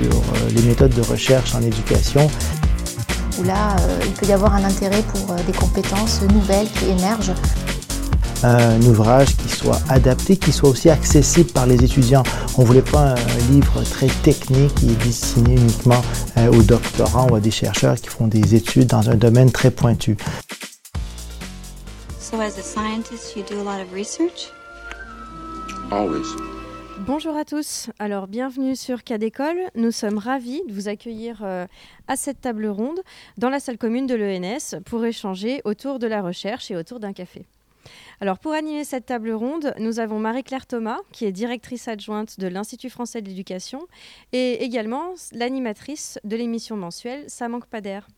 sur euh, les méthodes de recherche en éducation. Où là, euh, il peut y avoir un intérêt pour euh, des compétences nouvelles qui émergent. Un ouvrage qui soit adapté, qui soit aussi accessible par les étudiants. On ne voulait pas un livre très technique qui est destiné uniquement aux doctorants ou à des chercheurs qui font des études dans un domaine très pointu. As a scientist, you do a lot of research? Always. Bonjour à tous, alors bienvenue sur Cadécole. Nous sommes ravis de vous accueillir euh, à cette table ronde dans la salle commune de l'ENS pour échanger autour de la recherche et autour d'un café. Alors pour animer cette table ronde, nous avons Marie-Claire Thomas, qui est directrice adjointe de l'Institut français de l'éducation, et également l'animatrice de l'émission mensuelle Ça manque pas d'air.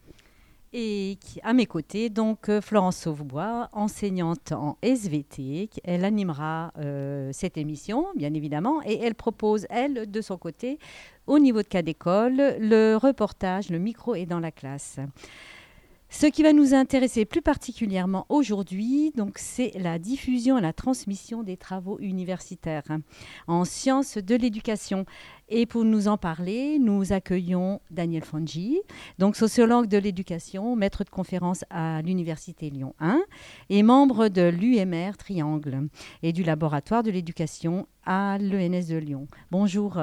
Et à mes côtés, donc euh, Florence Sauvebois, enseignante en SVT. Elle animera euh, cette émission, bien évidemment, et elle propose, elle, de son côté, au niveau de cas d'école, le reportage, le micro est dans la classe. Ce qui va nous intéresser plus particulièrement aujourd'hui, donc, c'est la diffusion et la transmission des travaux universitaires en sciences de l'éducation. Et pour nous en parler, nous accueillons Daniel Fongi, donc sociologue de l'éducation, maître de conférence à l'Université Lyon 1 et membre de l'UMR Triangle et du laboratoire de l'éducation à l'ENS de Lyon. Bonjour.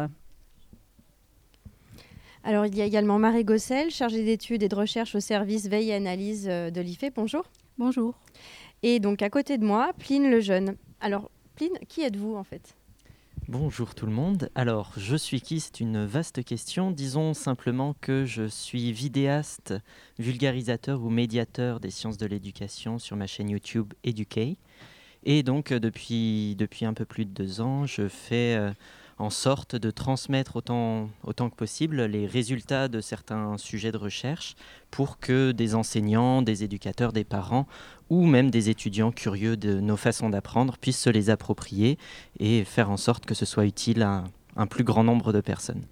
Alors, il y a également Marie Gossel, chargée d'études et de recherche au service veille et analyse euh, de l'IFE. Bonjour. Bonjour. Et donc, à côté de moi, Pline le Jeune. Alors, Pline, qui êtes-vous en fait? Bonjour tout le monde. Alors, je suis qui? C'est une vaste question. Disons simplement que je suis vidéaste, vulgarisateur ou médiateur des sciences de l'éducation sur ma chaîne YouTube Educate. Et donc, euh, depuis, un peu plus de deux ans, je fais euh, en sorte de transmettre autant, que possible les résultats de certains sujets de recherche pour que des enseignants, des éducateurs, des parents ou même des étudiants curieux de nos façons d'apprendre puissent se les approprier et faire en sorte que ce soit utile à un plus grand nombre de personnes.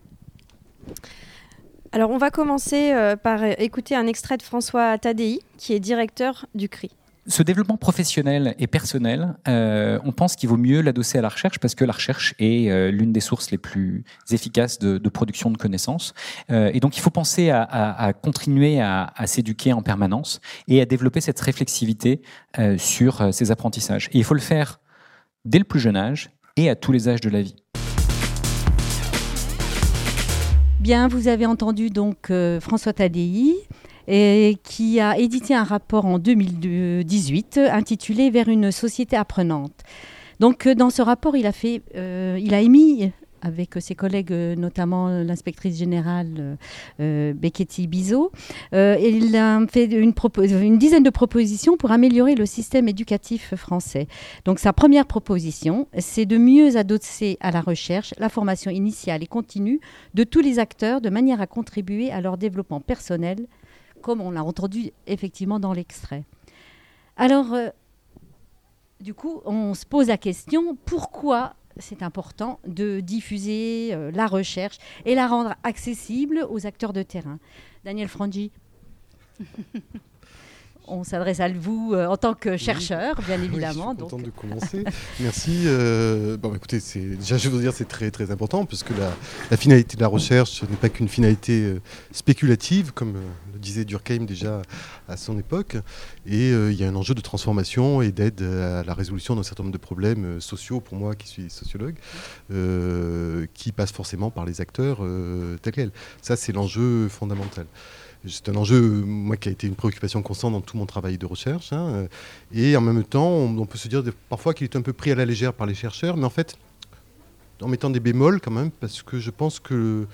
Alors on va commencer euh, par écouter un extrait de François Tadei, qui est directeur du CRI ce développement professionnel et personnel, euh, on pense qu'il vaut mieux l'adosser à la recherche parce que la recherche est euh, l'une des sources les plus efficaces de, production de connaissances. Euh, et donc, il faut penser à, continuer à, s'éduquer en permanence et à développer cette réflexivité sur ces apprentissages. Et il faut le faire dès le plus jeune âge et à tous les âges de la vie. Bien, vous avez entendu donc François Tadei et qui a édité un rapport en 2018 intitulé Vers une société apprenante. Donc euh, dans ce rapport, il a, fait, euh, il a émis avec ses collègues, euh, notamment l'inspectrice générale euh, Becchetti Bizot. il a fait une, une, dizaine de propositions pour améliorer le système éducatif français. Donc sa première proposition, c'est de mieux adosser à la recherche la formation initiale et continue de tous les acteurs de manière à contribuer à leur développement personnel, comme on l'a entendu effectivement dans l'extrait. Alors, euh, du coup, on se pose la question, pourquoi c'est important de diffuser euh, la recherche et la rendre accessible aux acteurs de terrain? Daniel Frangi on s'adresse à vous euh, en tant que chercheur, bien évidemment. je suis content de commencer. Merci. Euh, bon, écoutez, déjà, je veux dire, c'est très très important puisque la, la finalité de la recherche n'est pas qu'une finalité euh, spéculative, comme le disait Durkheim déjà à son époque. Et il y a un enjeu de transformation et d'aide à la résolution d'un certain nombre de problèmes sociaux, pour moi qui suis sociologue, qui passent forcément par les acteurs tels quels. Ça, c'est l'enjeu fondamental. C'est un enjeu, qui a été une préoccupation constante dans tout mon travail de recherche. Hein. et en même temps, on, peut se dire parfois qu'il est un peu pris à la légère par les chercheurs, mais en fait, en mettant des bémols quand même, parce que je pense que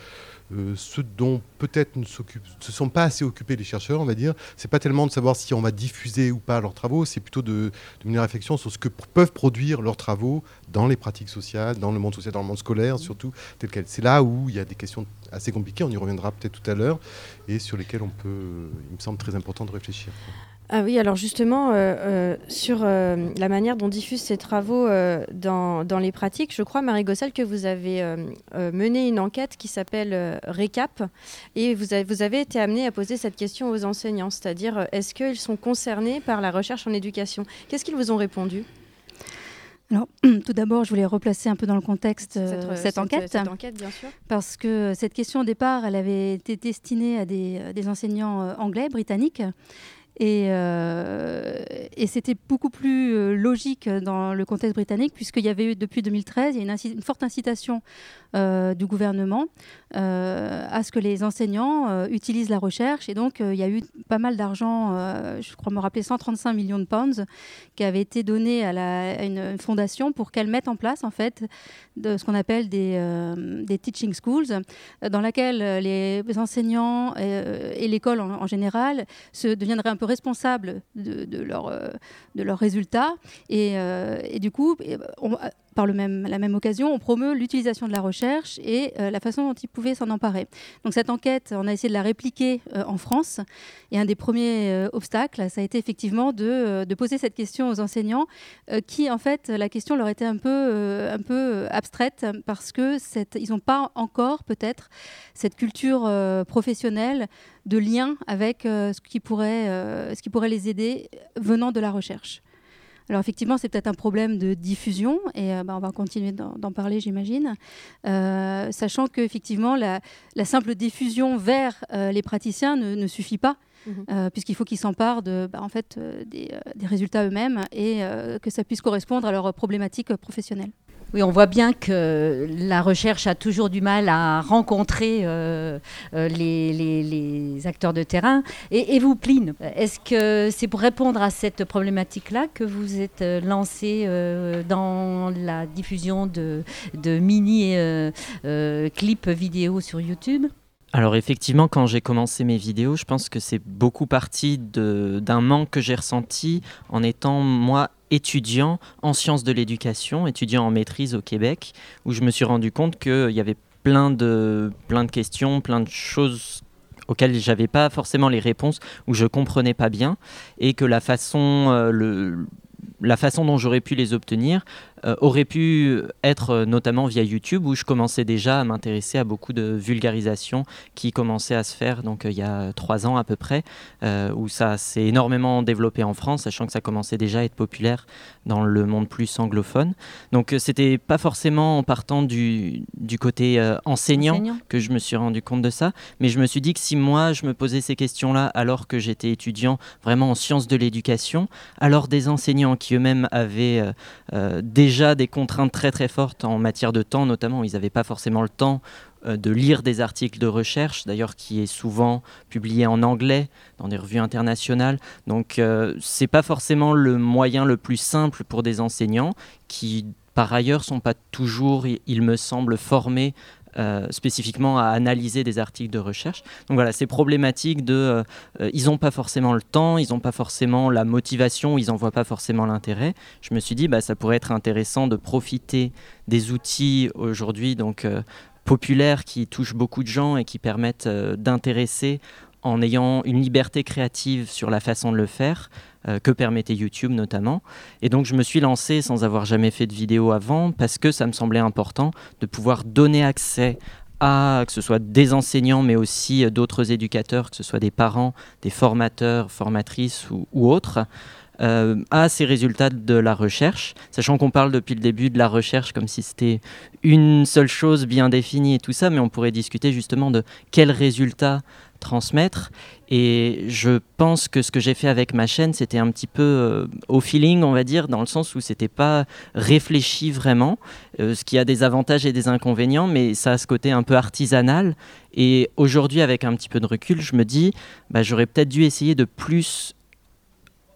euh, ceux dont peut-être ne se sont pas assez occupés les chercheurs, on va dire, c'est pas tellement de savoir si on va diffuser ou pas leurs travaux, c'est plutôt de, de mener réflexion sur ce que peuvent produire leurs travaux dans les pratiques sociales, dans le monde social, dans le monde scolaire surtout, tel quel. C'est là où il y a des questions assez compliquées, on y reviendra peut-être tout à l'heure, et sur lesquelles on peut, il me semble très important de réfléchir. Ah oui, alors justement, euh, euh, sur euh, la manière dont diffusent ces travaux dans, dans, les pratiques, je crois, Marie Gossel, que vous avez mené une enquête qui s'appelle Récap, et vous avez, vous avez été amené à poser cette question aux enseignants, c'est-à-dire est-ce qu'ils sont concernés par la recherche en éducation? Qu'est-ce qu'ils vous ont répondu? Alors, tout d'abord, je voulais replacer un peu dans le contexte cette, enquête. Cette enquête, bien sûr. Parce que cette question, au départ, elle avait été destinée à des, des enseignants anglais, britanniques. Euh, et, c'était beaucoup plus euh, logique dans le contexte britannique, puisqu'il y avait eu depuis 2013 il y a une, forte incitation euh, du gouvernement à ce que les enseignants utilisent la recherche. Et donc, il y a eu pas mal d'argent, je crois me rappeler 135 millions de pounds, qui avaient été donnés à, une, fondation pour qu'elle mette en place, en fait, ce qu'on appelle des, teaching schools, dans laquelle les enseignants et, l'école en, en, général se deviendraient un peu responsables euh, de leurs résultats. Et, euh, et, du coup, on, par la même occasion, on promeut l'utilisation de la recherche et euh, la façon dont ils pouvaient s'en emparer. Donc cette enquête, on a essayé de la répliquer euh, en France. Et un des premiers euh, obstacles, ça a été effectivement de, poser cette question aux enseignants, qui en fait, la question leur était un peu, abstraite parce que ils n'ont pas encore peut-être cette culture professionnelle de lien avec ce qui pourrait les aider venant de la recherche. Alors effectivement, c'est peut-être un problème de diffusion, et euh, bah, on va continuer d'en parler, j'imagine, euh, sachant qu'effectivement, la, la, simple diffusion vers euh, les praticiens ne, suffit pas. Mhm. puisqu'il faut qu'ils s'emparent de, bah, en fait, des, des, résultats eux-mêmes et que ça puisse correspondre à leurs problématiques professionnelles. Oui, on voit bien que la recherche a toujours du mal à rencontrer euh, euh, les, acteurs de terrain. Et, vous, Pline, est-ce que c'est pour répondre à cette problématique-là que vous êtes euh, lancé dans la diffusion de, de mini-clips vidéo sur YouTube? Alors effectivement, quand j'ai commencé mes vidéos, je pense que c'est beaucoup parti d'un manque que j'ai ressenti en étant moi étudiant en sciences de l'éducation, étudiant en maîtrise au Québec, où je me suis rendu compte qu'il y avait plein de, plein de questions, plein de choses auxquelles j'avais pas forcément les réponses, où je comprenais pas bien, et que la façon, euh, le, la façon dont j'aurais pu les obtenir euh, aurait pu être euh, notamment via YouTube où je commençais déjà à m'intéresser à beaucoup de vulgarisation qui commençait à se faire donc euh, il y a trois ans à peu près où ça s'est énormément développé en France sachant que ça commençait déjà à être populaire dans le monde plus anglophone. Donc c'était pas forcément en partant du, du côté enseignant, enseignant, que je me suis rendu compte de ça mais je me suis dit que si moi je me posais ces questions là alors que j'étais étudiant vraiment en sciences de l'éducation alors des enseignants qui eux-mêmes avaient déjà déjà des contraintes très très fortes en matière de temps, notamment. Ils n'avaient pas forcément le temps euh, de lire des articles de recherche, d'ailleurs qui est souvent publié en anglais dans des revues internationales. Donc euh, c'est pas forcément le moyen le plus simple pour des enseignants qui par ailleurs sont pas toujours, il me semble, formés euh, spécifiquement à analyser des articles de recherche. Donc voilà, c'est problématique de... Euh, euh, ils n'ont pas forcément le temps, ils n'ont pas forcément la motivation, ils n'en voient pas forcément l'intérêt. Je me suis dit, bah, ça pourrait être intéressant de profiter des outils aujourd'hui donc populaires qui touchent beaucoup de gens et qui permettent d'intéresser en ayant une liberté créative sur la façon de le faire, euh, que permettait YouTube notamment. Et donc je me suis lancé sans avoir jamais fait de vidéo avant, parce que ça me semblait important de pouvoir donner accès à, que ce soit des enseignants, mais aussi euh, d'autres éducateurs, que ce soit des parents, des formateurs, formatrices ou, autres, euh, à ces résultats de la recherche, sachant qu'on parle depuis le début de la recherche comme si c'était une seule chose bien définie et tout ça, mais on pourrait discuter justement de quels résultats transmettre. Et je pense que ce que j'ai fait avec ma chaîne, c'était un petit peu euh, au feeling, on va dire, dans le sens où c'était pas réfléchi vraiment, euh, ce qui a des avantages et des inconvénients, mais ça a ce côté un peu artisanal. Et aujourd'hui, avec un petit peu de recul, je me dis, bah, j'aurais peut-être dû essayer de plus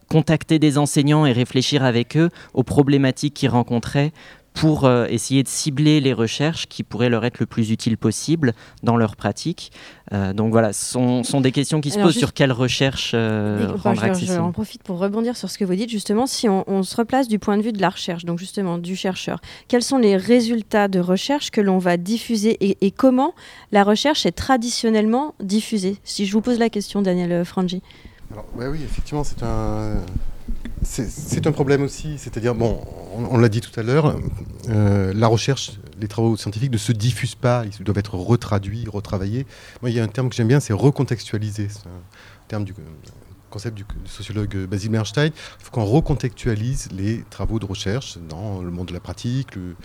contacter des enseignants et réfléchir avec eux aux problématiques qu'ils rencontraient pour euh, essayer de cibler les recherches qui pourraient leur être le plus utiles possible dans leur pratique. Euh, donc voilà, ce sont, sont, des questions qui se posent sur quelle recherche euh, rendre accessible. Je en profite pour rebondir sur ce que vous dites, justement, si on, se replace du point de vue de la recherche, donc justement du chercheur, quels sont les résultats de recherche que l'on va diffuser et, comment la recherche est traditionnellement diffusée? Si je vous pose la question, Daniel Frangi. Ouais, oui, effectivement, c'est un, problème aussi. C'est-à-dire, bon, on, l'a dit tout à l'heure, euh, la recherche, les travaux scientifiques ne se diffusent pas, ils doivent être retraduits, retravaillés. Moi, il y a un terme que j'aime bien, c'est recontextualiser. Terme du concept du, sociologue Basil Bernstein, il faut qu'on recontextualise les travaux de recherche dans le monde de la pratique. Le,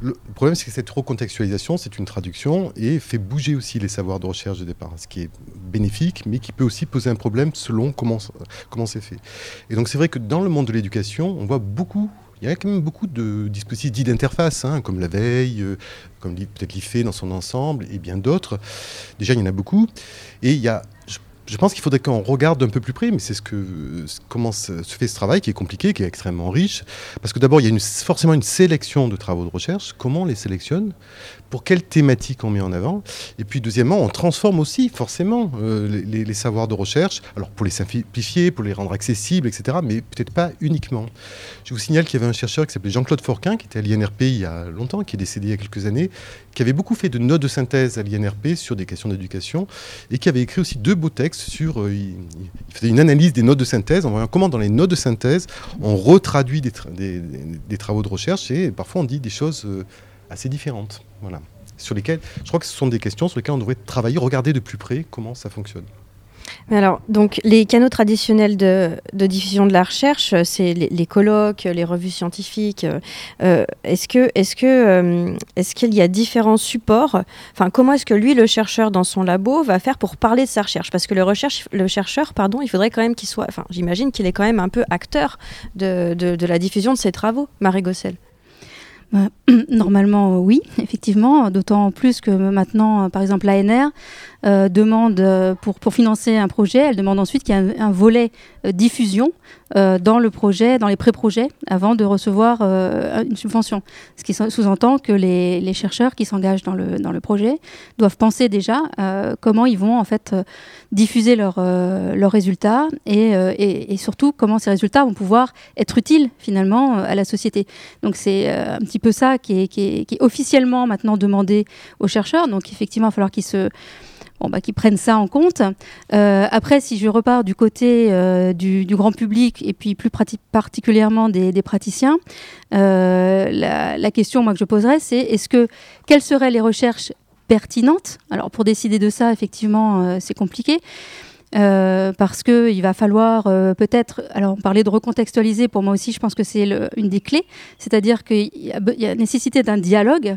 le problème, c'est que cette recontextualisation, c'est une traduction et fait bouger aussi les savoirs de recherche de départ, ce qui est bénéfique, mais qui peut aussi poser un problème selon comment, comment c'est fait. Et donc, c'est vrai que dans le monde de l'éducation, on voit beaucoup il y a quand même beaucoup de dispositifs dits d'interface, hein, comme la veille, euh, comme peut-être l'IFE dans son ensemble, et bien d'autres. Déjà, il y en a beaucoup. Et il y a, je pense qu'il faudrait qu'on regarde un peu plus près, mais c'est ce que comment se fait ce travail qui est compliqué, qui est extrêmement riche, parce que d'abord il y a forcément une sélection de travaux de recherche. Comment on les sélectionne? Pour quelles thématiques on met en avant? Et puis deuxièmement, on transforme aussi forcément euh, les, savoirs de recherche. Alors pour les simplifier, pour les rendre accessibles, etc. Mais peut-être pas uniquement. Je vous signale qu'il y avait un chercheur qui s'appelait Jean-Claude Forquin, qui était à l'INRP il y a longtemps, qui est décédé il y a quelques années, qui avait beaucoup fait de notes de synthèse à l'INRP sur des questions d'éducation et qui avait écrit aussi deux beaux textes sur. Euh, il, faisait une analyse des notes de synthèse en voyant comment dans les notes de synthèse on retraduit des, travaux de recherche et parfois on dit des choses euh, assez différentes. Sur lesquelles, je crois que ce sont des questions sur lesquelles on devrait travailler, regarder de plus près comment ça fonctionne alors, donc, les canaux traditionnels de, diffusion de la recherche, euh, c'est les, colloques, les revues scientifiques. Euh, euh, est-ce qu'il y a différents supports? Enfin, comment est-ce que lui, le chercheur dans son labo, va faire pour parler de sa recherche? Parce que le chercheur, pardon, il faudrait quand même qu'il soit. Enfin, j'imagine qu'il est quand même un peu acteur de, de la diffusion de ses travaux, Marie Gossel. Bah, normalement, oui, effectivement, d'autant plus que maintenant, par exemple, l'ANR euh, demande, euh, pour, financer un projet, elle demande ensuite qu'il y ait un, volet euh, diffusion dans le projet, dans les pré-projets, avant de recevoir une subvention. Ce qui sous-entend que les, chercheurs qui s'engagent dans le, projet doivent penser déjà comment ils vont en fait diffuser leurs résultats et, surtout comment ces résultats vont pouvoir être utiles finalement à la société. Donc c'est un petit peu ça qui est, qui est officiellement maintenant demandé aux chercheurs. Donc effectivement, il va falloir qu'ils se bon, bah, qui prennent ça en compte. Euh, après, si je repars du côté euh, du, grand public et puis plus particulièrement des, praticiens, euh, la, question moi, que je poserais, c'est est-ce que quelles seraient les recherches pertinentes? Alors pour décider de ça, effectivement, c'est compliqué. Euh, parce qu'il va falloir euh, peut-être, alors on parlait de recontextualiser, pour moi aussi je pense que c'est une des clés, c'est-à-dire qu'il y, a nécessité d'un dialogue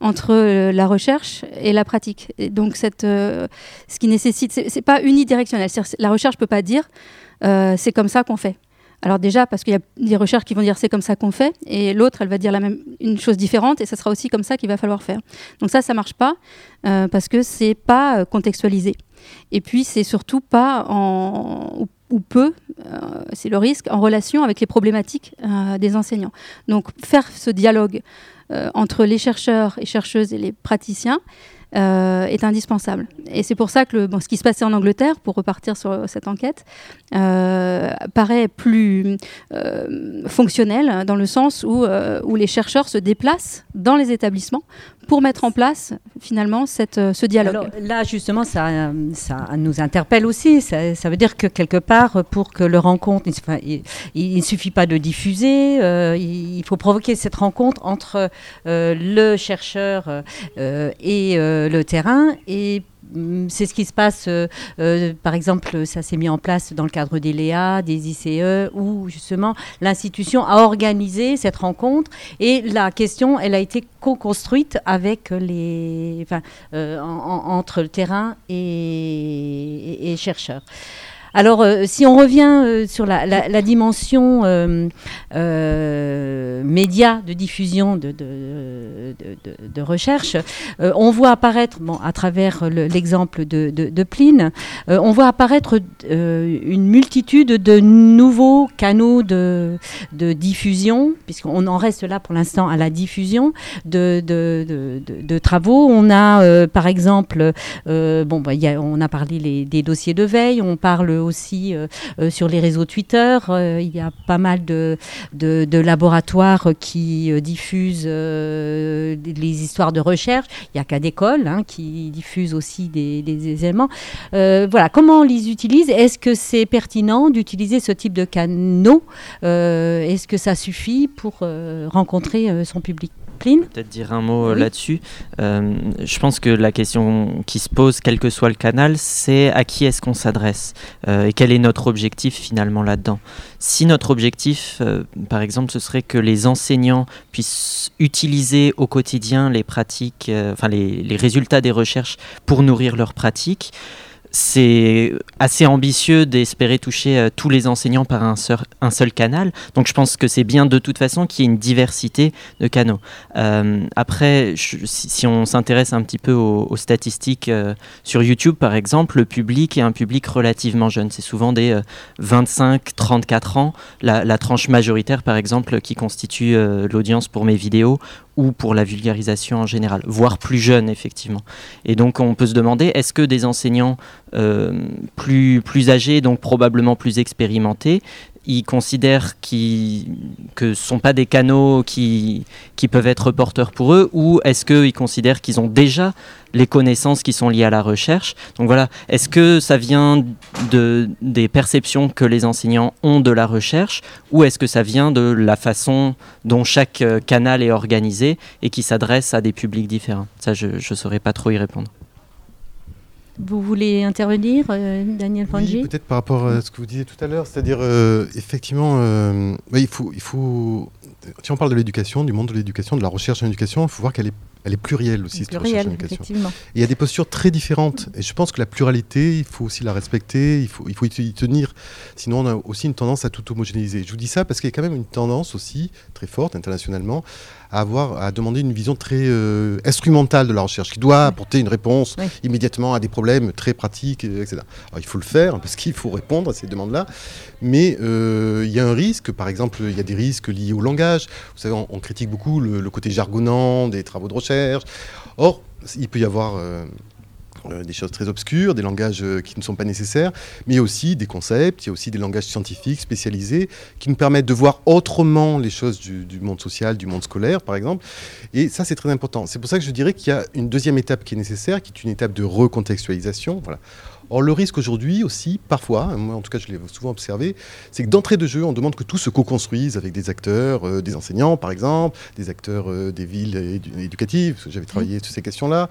entre euh, la recherche et la pratique. Et donc ce qui nécessite, c'est pas unidirectionnel, la recherche peut pas dire c'est comme ça qu'on fait. Alors déjà parce qu'il y a des recherches qui vont dire c'est comme ça qu'on fait et l'autre elle va dire une chose différente et ça sera aussi comme ça qu'il va falloir faire. Donc ça ça marche pas parce que c'est pas contextualisé. Et puis, c'est surtout pas en, ou, peu, euh, c'est le risque, en relation avec les problématiques euh, des enseignants. Donc, faire ce dialogue euh, entre les chercheurs et chercheuses et les praticiens, est indispensable. Et c'est pour ça que le, ce qui se passait en Angleterre, pour repartir sur cette enquête, paraît plus fonctionnel dans le sens où les chercheurs se déplacent dans les établissements pour mettre en place finalement cette, ce dialogue. Alors, là, justement, ça, ça nous interpelle aussi. Ça, veut dire que quelque part, pour que le rencontre, il ne suffit pas de diffuser, il, il, faut provoquer cette rencontre entre le chercheur et le terrain et c'est ce qui se passe, euh, euh, par exemple, ça s'est mis en place dans le cadre des Léa, des ICE, où justement l'institution a organisé cette rencontre et la question, elle a été co-construite avec les, enfin, euh, entre le terrain et chercheurs. Alors, euh, si on revient euh, sur la, dimension euh, média de diffusion de, recherche, on voit apparaître, bon, à travers l'exemple de, Pline, on voit apparaître une multitude de nouveaux canaux de, diffusion, puisqu'on en reste là pour l'instant à la diffusion de, travaux. On a, par exemple, bon, bah, on a parlé des dossiers de veille, on parle aussi sur les réseaux Twitter. il y a pas mal de, de, laboratoires qui diffusent les histoires de recherche. Il y a qu'à d'école hein, qui diffuse aussi des, des éléments. voilà, comment on les utilise? Est-ce que c'est pertinent d'utiliser ce type de canaux? Est-ce que ça suffit pour rencontrer son public? Peut-être dire un mot euh, là-dessus. Euh, je pense que la question qui se pose, quel que soit le canal, c'est à qui est-ce qu'on s'adresse euh, et quel est notre objectif finalement là-dedans. Si notre objectif, par exemple, ce serait que les enseignants puissent utiliser au quotidien les pratiques, enfin les, les, résultats des recherches pour nourrir leurs pratiques, c'est assez ambitieux d'espérer toucher euh, tous les enseignants par un seul, canal. Donc je pense que c'est bien de toute façon qu'il y ait une diversité de canaux. Euh, après, si, on s'intéresse un petit peu aux, statistiques euh, sur YouTube, par exemple, le public est un public relativement jeune. C'est souvent des 25-34 ans, la, la, tranche majoritaire, par exemple, qui constitue l'audience pour mes vidéos ou pour la vulgarisation en général, voire plus jeunes effectivement. Et donc on peut se demander, est-ce que des enseignants euh, plus, plus âgés, donc probablement plus expérimentés, ils considèrent que ce ne sont pas des canaux qui, peuvent être porteurs pour eux ou est-ce qu'ils considèrent qu'ils ont déjà les connaissances qui sont liées à la recherche? Donc voilà, est-ce que ça vient de, des perceptions que les enseignants ont de la recherche ou est-ce que ça vient de la façon dont chaque euh, canal est organisé et qui s'adresse à des publics différents? Ça, je ne saurais pas trop y répondre. Vous voulez intervenir, euh, Daniel Fangi Peut-être par rapport à ce que vous disiez tout à l'heure, c'est-à-dire euh, effectivement, euh, il, faut, il faut, si on parle de l'éducation, du monde de l'éducation, de la recherche en éducation, il faut voir qu'elle est elle est plurielle aussi, cette recherche en éducation. il y a des postures très différentes. Et je pense que la pluralité, il faut aussi la respecter, il faut, il faut y tenir. Sinon, on a aussi une tendance à tout homogénéiser. Je vous dis ça parce qu'il y a quand même une tendance aussi, très forte internationalement, à, avoir, à demander une vision très euh, instrumentale de la recherche, qui doit apporter une réponse immédiatement à des problèmes très pratiques, etc. Alors, il faut le faire parce qu'il faut répondre à ces demandes-là. Mais euh, il y a un risque, par exemple, il y a des risques liés au langage. Vous savez, on, critique beaucoup le, côté jargonnant des travaux de recherche. Or, il peut y avoir euh, euh, des choses très obscures, des langages euh, qui ne sont pas nécessaires, mais aussi des concepts, il y a aussi des langages scientifiques spécialisés qui nous permettent de voir autrement les choses du, du monde social, du monde scolaire, par exemple. Et ça, c'est très important. C'est pour ça que je dirais qu'il y a une deuxième étape qui est nécessaire, qui est une étape de recontextualisation. Voilà. Or, le risque aujourd'hui aussi, parfois, moi en tout cas je l'ai souvent observé, c'est que d'entrée de jeu, on demande que tout se co-construise avec des acteurs, euh, des enseignants par exemple, des acteurs euh, des villes éducatives, parce que j'avais travaillé sur ces questions-là,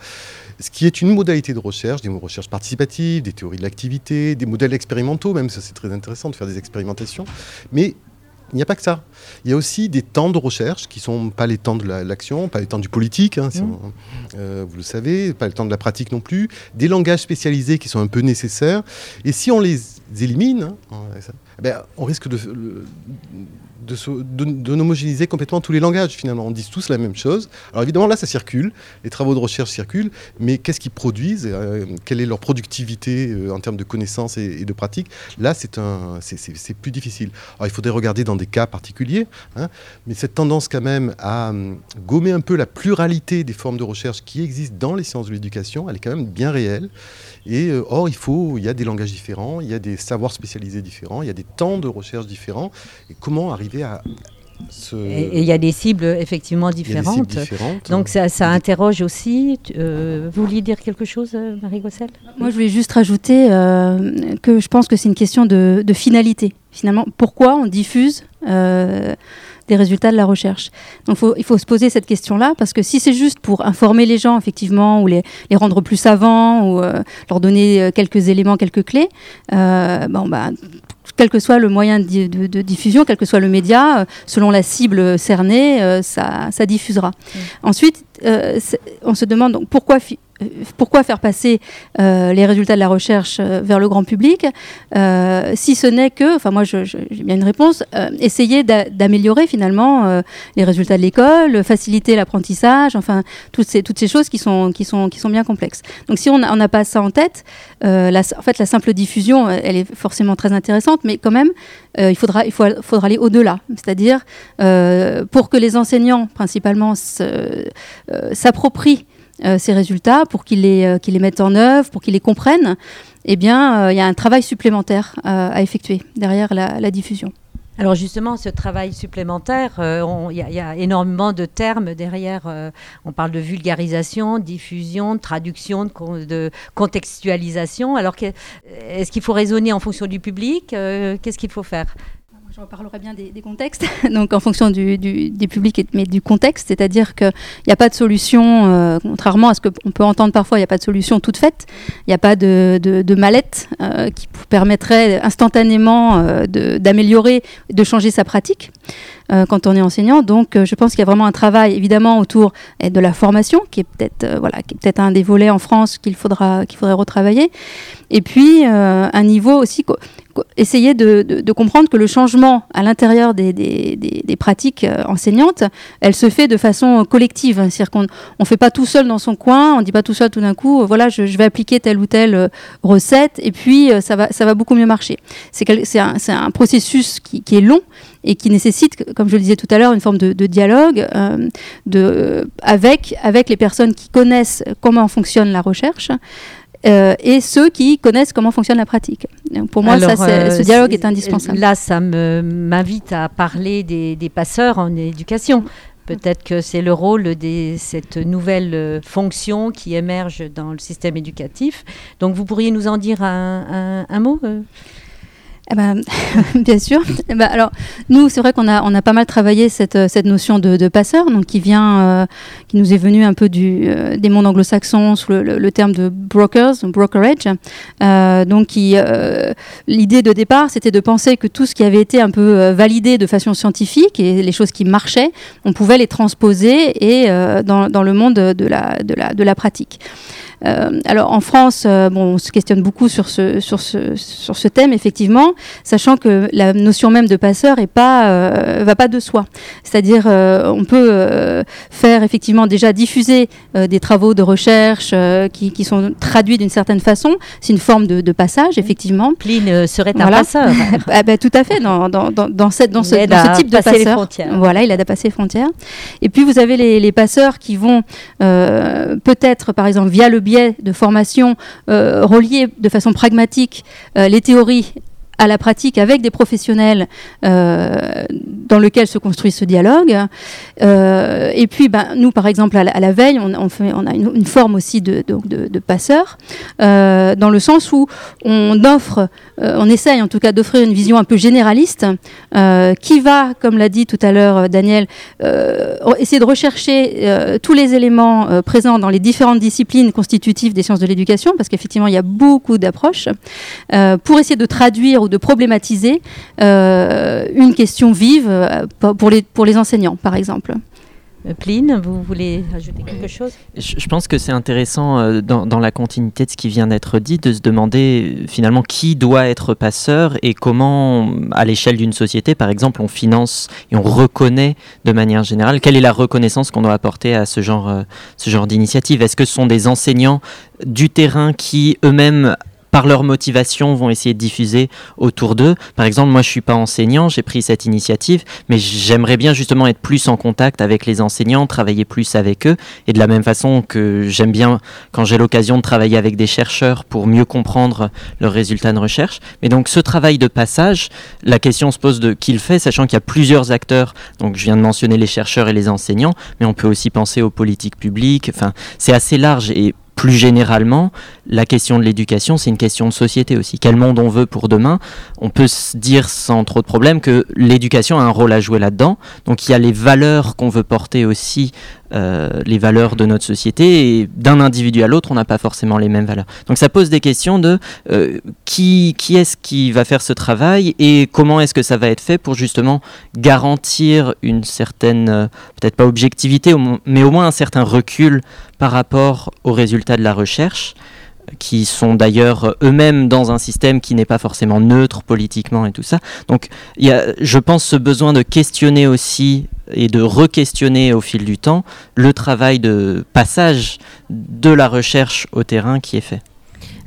ce qui est une modalité de recherche, des recherches participatives, des théories de l'activité, des modèles expérimentaux, même ça c'est très intéressant de faire des expérimentations, mais il n'y a pas que ça. Il y a aussi des temps de recherche qui ne sont pas les temps de l'action, pas les temps du politique, hein, mmh. euh, vous le savez, pas le temps de la pratique non plus, des langages spécialisés qui sont un peu nécessaires. Et si on les élimine, hein, eh ben, on risque de, d'homogénéiser complètement tous les langages finalement. On dit tous la même chose. Alors évidemment là ça circule, les travaux de recherche circulent, mais qu'est-ce qu'ils produisent euh, Quelle est leur productivité euh, en termes de connaissances et, de pratiques? Là c'est, un, c'est, plus difficile. Alors il faudrait regarder dans des cas particuliers, hein, mais cette tendance quand même à hum, gommer un peu la pluralité des formes de recherche qui existent dans les sciences de l'éducation, elle est quand même bien réelle. Et euh, or il faut, il y a des langages différents, il y a des savoirs spécialisés différents, il y a des temps de recherche différents. Et comment arriver et il y a des cibles effectivement différentes. Donc ça, interroge aussi. Euh, vous vouliez dire quelque chose, euh, Marie Gossel Moi, je voulais juste rajouter euh, que je pense que c'est une question de, finalité. Finalement, pourquoi on diffuse des résultats de la recherche. Donc il faut se poser cette question-là, parce que si c'est juste pour informer les gens, effectivement, ou les, rendre plus savants, ou leur donner quelques éléments, quelques clés, bon, bah, quel que soit le moyen de, diffusion, quel que soit le média, euh, selon la cible cernée, euh, ça, diffusera. Mmh. Ensuite, euh, on se demande donc pourquoi euh, pourquoi faire passer euh, les résultats de la recherche euh, vers le grand public si ce n'est que, enfin moi j'ai bien une réponse, essayer d'améliorer finalement les résultats de l'école, faciliter l'apprentissage, enfin toutes ces, toutes ces choses qui sont, qui, sont, qui sont bien complexes. Donc si on n'a pas ça en tête, en fait la simple diffusion, elle est forcément très intéressante, mais quand même il, faudra, il faut, faudra aller au-delà. C'est-à-dire pour que les enseignants principalement s'approprient ces résultats, pour qu'ils les, mettent en œuvre, pour qu'ils les comprennent, eh bien, il y a un travail supplémentaire à effectuer derrière la diffusion. Alors justement, ce travail supplémentaire, euh, il y, a énormément de termes derrière. Euh, on parle de vulgarisation, diffusion, traduction, de, contextualisation. Alors, est-ce qu'il faut raisonner en fonction du public euh, Qu'est-ce qu'il faut faire? Je reparlerai bien des, contextes, donc en fonction du, des publics, mais du contexte, c'est-à-dire qu'il n'y a pas de solution, euh, contrairement à ce qu'on peut entendre parfois, il n'y a pas de solution toute faite, il n'y a pas de, de, mallette euh, qui permettrait instantanément euh, d'améliorer, de changer sa pratique. quand on est enseignant. Donc, je pense qu'il y a vraiment un travail, évidemment, autour de la formation, qui est peut-être voilà, peut un des volets en France qu'il faudra qu'il faudrait retravailler. Et puis, un niveau aussi essayer de, comprendre que le changement à l'intérieur des, pratiques euh, enseignantes, elle se fait de façon collective. C'est-à-dire qu'on ne fait pas tout seul dans son coin, on ne dit pas tout seul tout d'un coup, euh, voilà, je, vais appliquer telle ou telle euh, recette et puis ça, va, ça va beaucoup mieux marcher. C'est un, processus qui, est long et qui nécessite, comme je le disais tout à l'heure, une forme de, dialogue de, avec, avec les personnes qui connaissent comment fonctionne la recherche. Euh, et ceux qui connaissent comment fonctionne la pratique. pour moi, ça, euh, ce dialogue est, indispensable. Là, ça m'invite à parler des, passeurs en éducation. Peut-être que c'est le rôle de cette nouvelle euh, fonction qui émerge dans le système éducatif. Donc, vous pourriez nous en dire un, un mot eh ben, bien sûr. Eh ben, alors, nous, c'est vrai qu'on a, on a pas mal travaillé cette, cette notion de, passeur, donc qui vient, euh, qui nous est venu un peu du, euh, des mondes anglo-saxons sous le, terme de brokers, brokerage. Euh, donc, l'idée de départ, c'était de penser que tout ce qui avait été un peu validé de façon scientifique et les choses qui marchaient, on pouvait les transposer et dans, dans, le monde de la, de la, de la pratique. Euh, alors en France, euh, bon, on se questionne beaucoup sur ce, sur, ce, sur ce thème, effectivement, sachant que la notion même de passeur est pas, euh, va pas de soi. C'est-à-dire, on peut faire effectivement déjà diffuser des travaux de recherche qui, qui, sont traduits d'une certaine façon. C'est une forme de, de, passage, effectivement. Pline serait un passeur. ah, ben, tout à fait, dans, dans, dans, cette, dans, ce, dans ce type de passeur. Voilà, il a passé les frontières. Et puis vous avez les, les passeurs qui vont peut-être, par exemple, via le biais de formation euh, relier de façon pragmatique euh, les théories à la pratique avec des professionnels euh, dans lequel se construit ce dialogue. Euh, et puis, ben, nous, par exemple, à la, veille, on, fait, on a une, forme aussi de, de, passeur, euh, dans le sens où on offre, on essaye en tout cas d'offrir une vision un peu généraliste, qui va, comme l'a dit tout à l'heure Daniel, essayer de rechercher tous les éléments présents dans les différentes disciplines constitutives des sciences de l'éducation, parce qu'effectivement, il y a beaucoup d'approches, pour essayer de traduire ou de problématiser euh, une question vive euh, pour les, pour les enseignants, par exemple. Euh, Pline, vous voulez ajouter quelque chose? Je, pense que c'est intéressant dans, dans, la continuité de ce qui vient d'être dit de se demander finalement qui doit être passeur et comment, à l'échelle d'une société, par exemple, on finance et on reconnaît de manière générale quelle est la reconnaissance qu'on doit apporter à ce genre, ce genre d'initiative? Est-ce que ce sont des enseignants du terrain qui eux-mêmes par leur motivation, vont essayer de diffuser autour d'eux. Par exemple, moi, je suis pas enseignant, j'ai pris cette initiative, mais j'aimerais bien justement être plus en contact avec les enseignants, travailler plus avec eux, et de la même façon que j'aime bien quand j'ai l'occasion de travailler avec des chercheurs pour mieux comprendre leurs résultats de recherche. Mais donc, ce travail de passage, la question se pose de qui le fait, sachant qu'il y a plusieurs acteurs. Donc, je viens de mentionner les chercheurs et les enseignants, mais on peut aussi penser aux politiques publiques. Enfin, c'est assez large et plus généralement, la question de l'éducation, c'est une question de société aussi. Quel monde on veut pour demain? On peut se dire sans trop de problèmes que l'éducation a un rôle à jouer là-dedans. Donc il y a les valeurs qu'on veut porter aussi euh, les valeurs de notre société et d'un individu à l'autre, on n'a pas forcément les mêmes valeurs. Donc ça pose des questions de euh, qui, qui est-ce qui va faire ce travail et comment est-ce que ça va être fait pour justement garantir une certaine, euh, peut-être pas objectivité, mais au moins un certain recul par rapport aux résultats de la recherche qui sont d'ailleurs eux-mêmes dans un système qui n'est pas forcément neutre politiquement et tout ça. Donc il y a, je pense, ce besoin de questionner aussi et de re-questionner au fil du temps le travail de passage de la recherche au terrain qui est fait.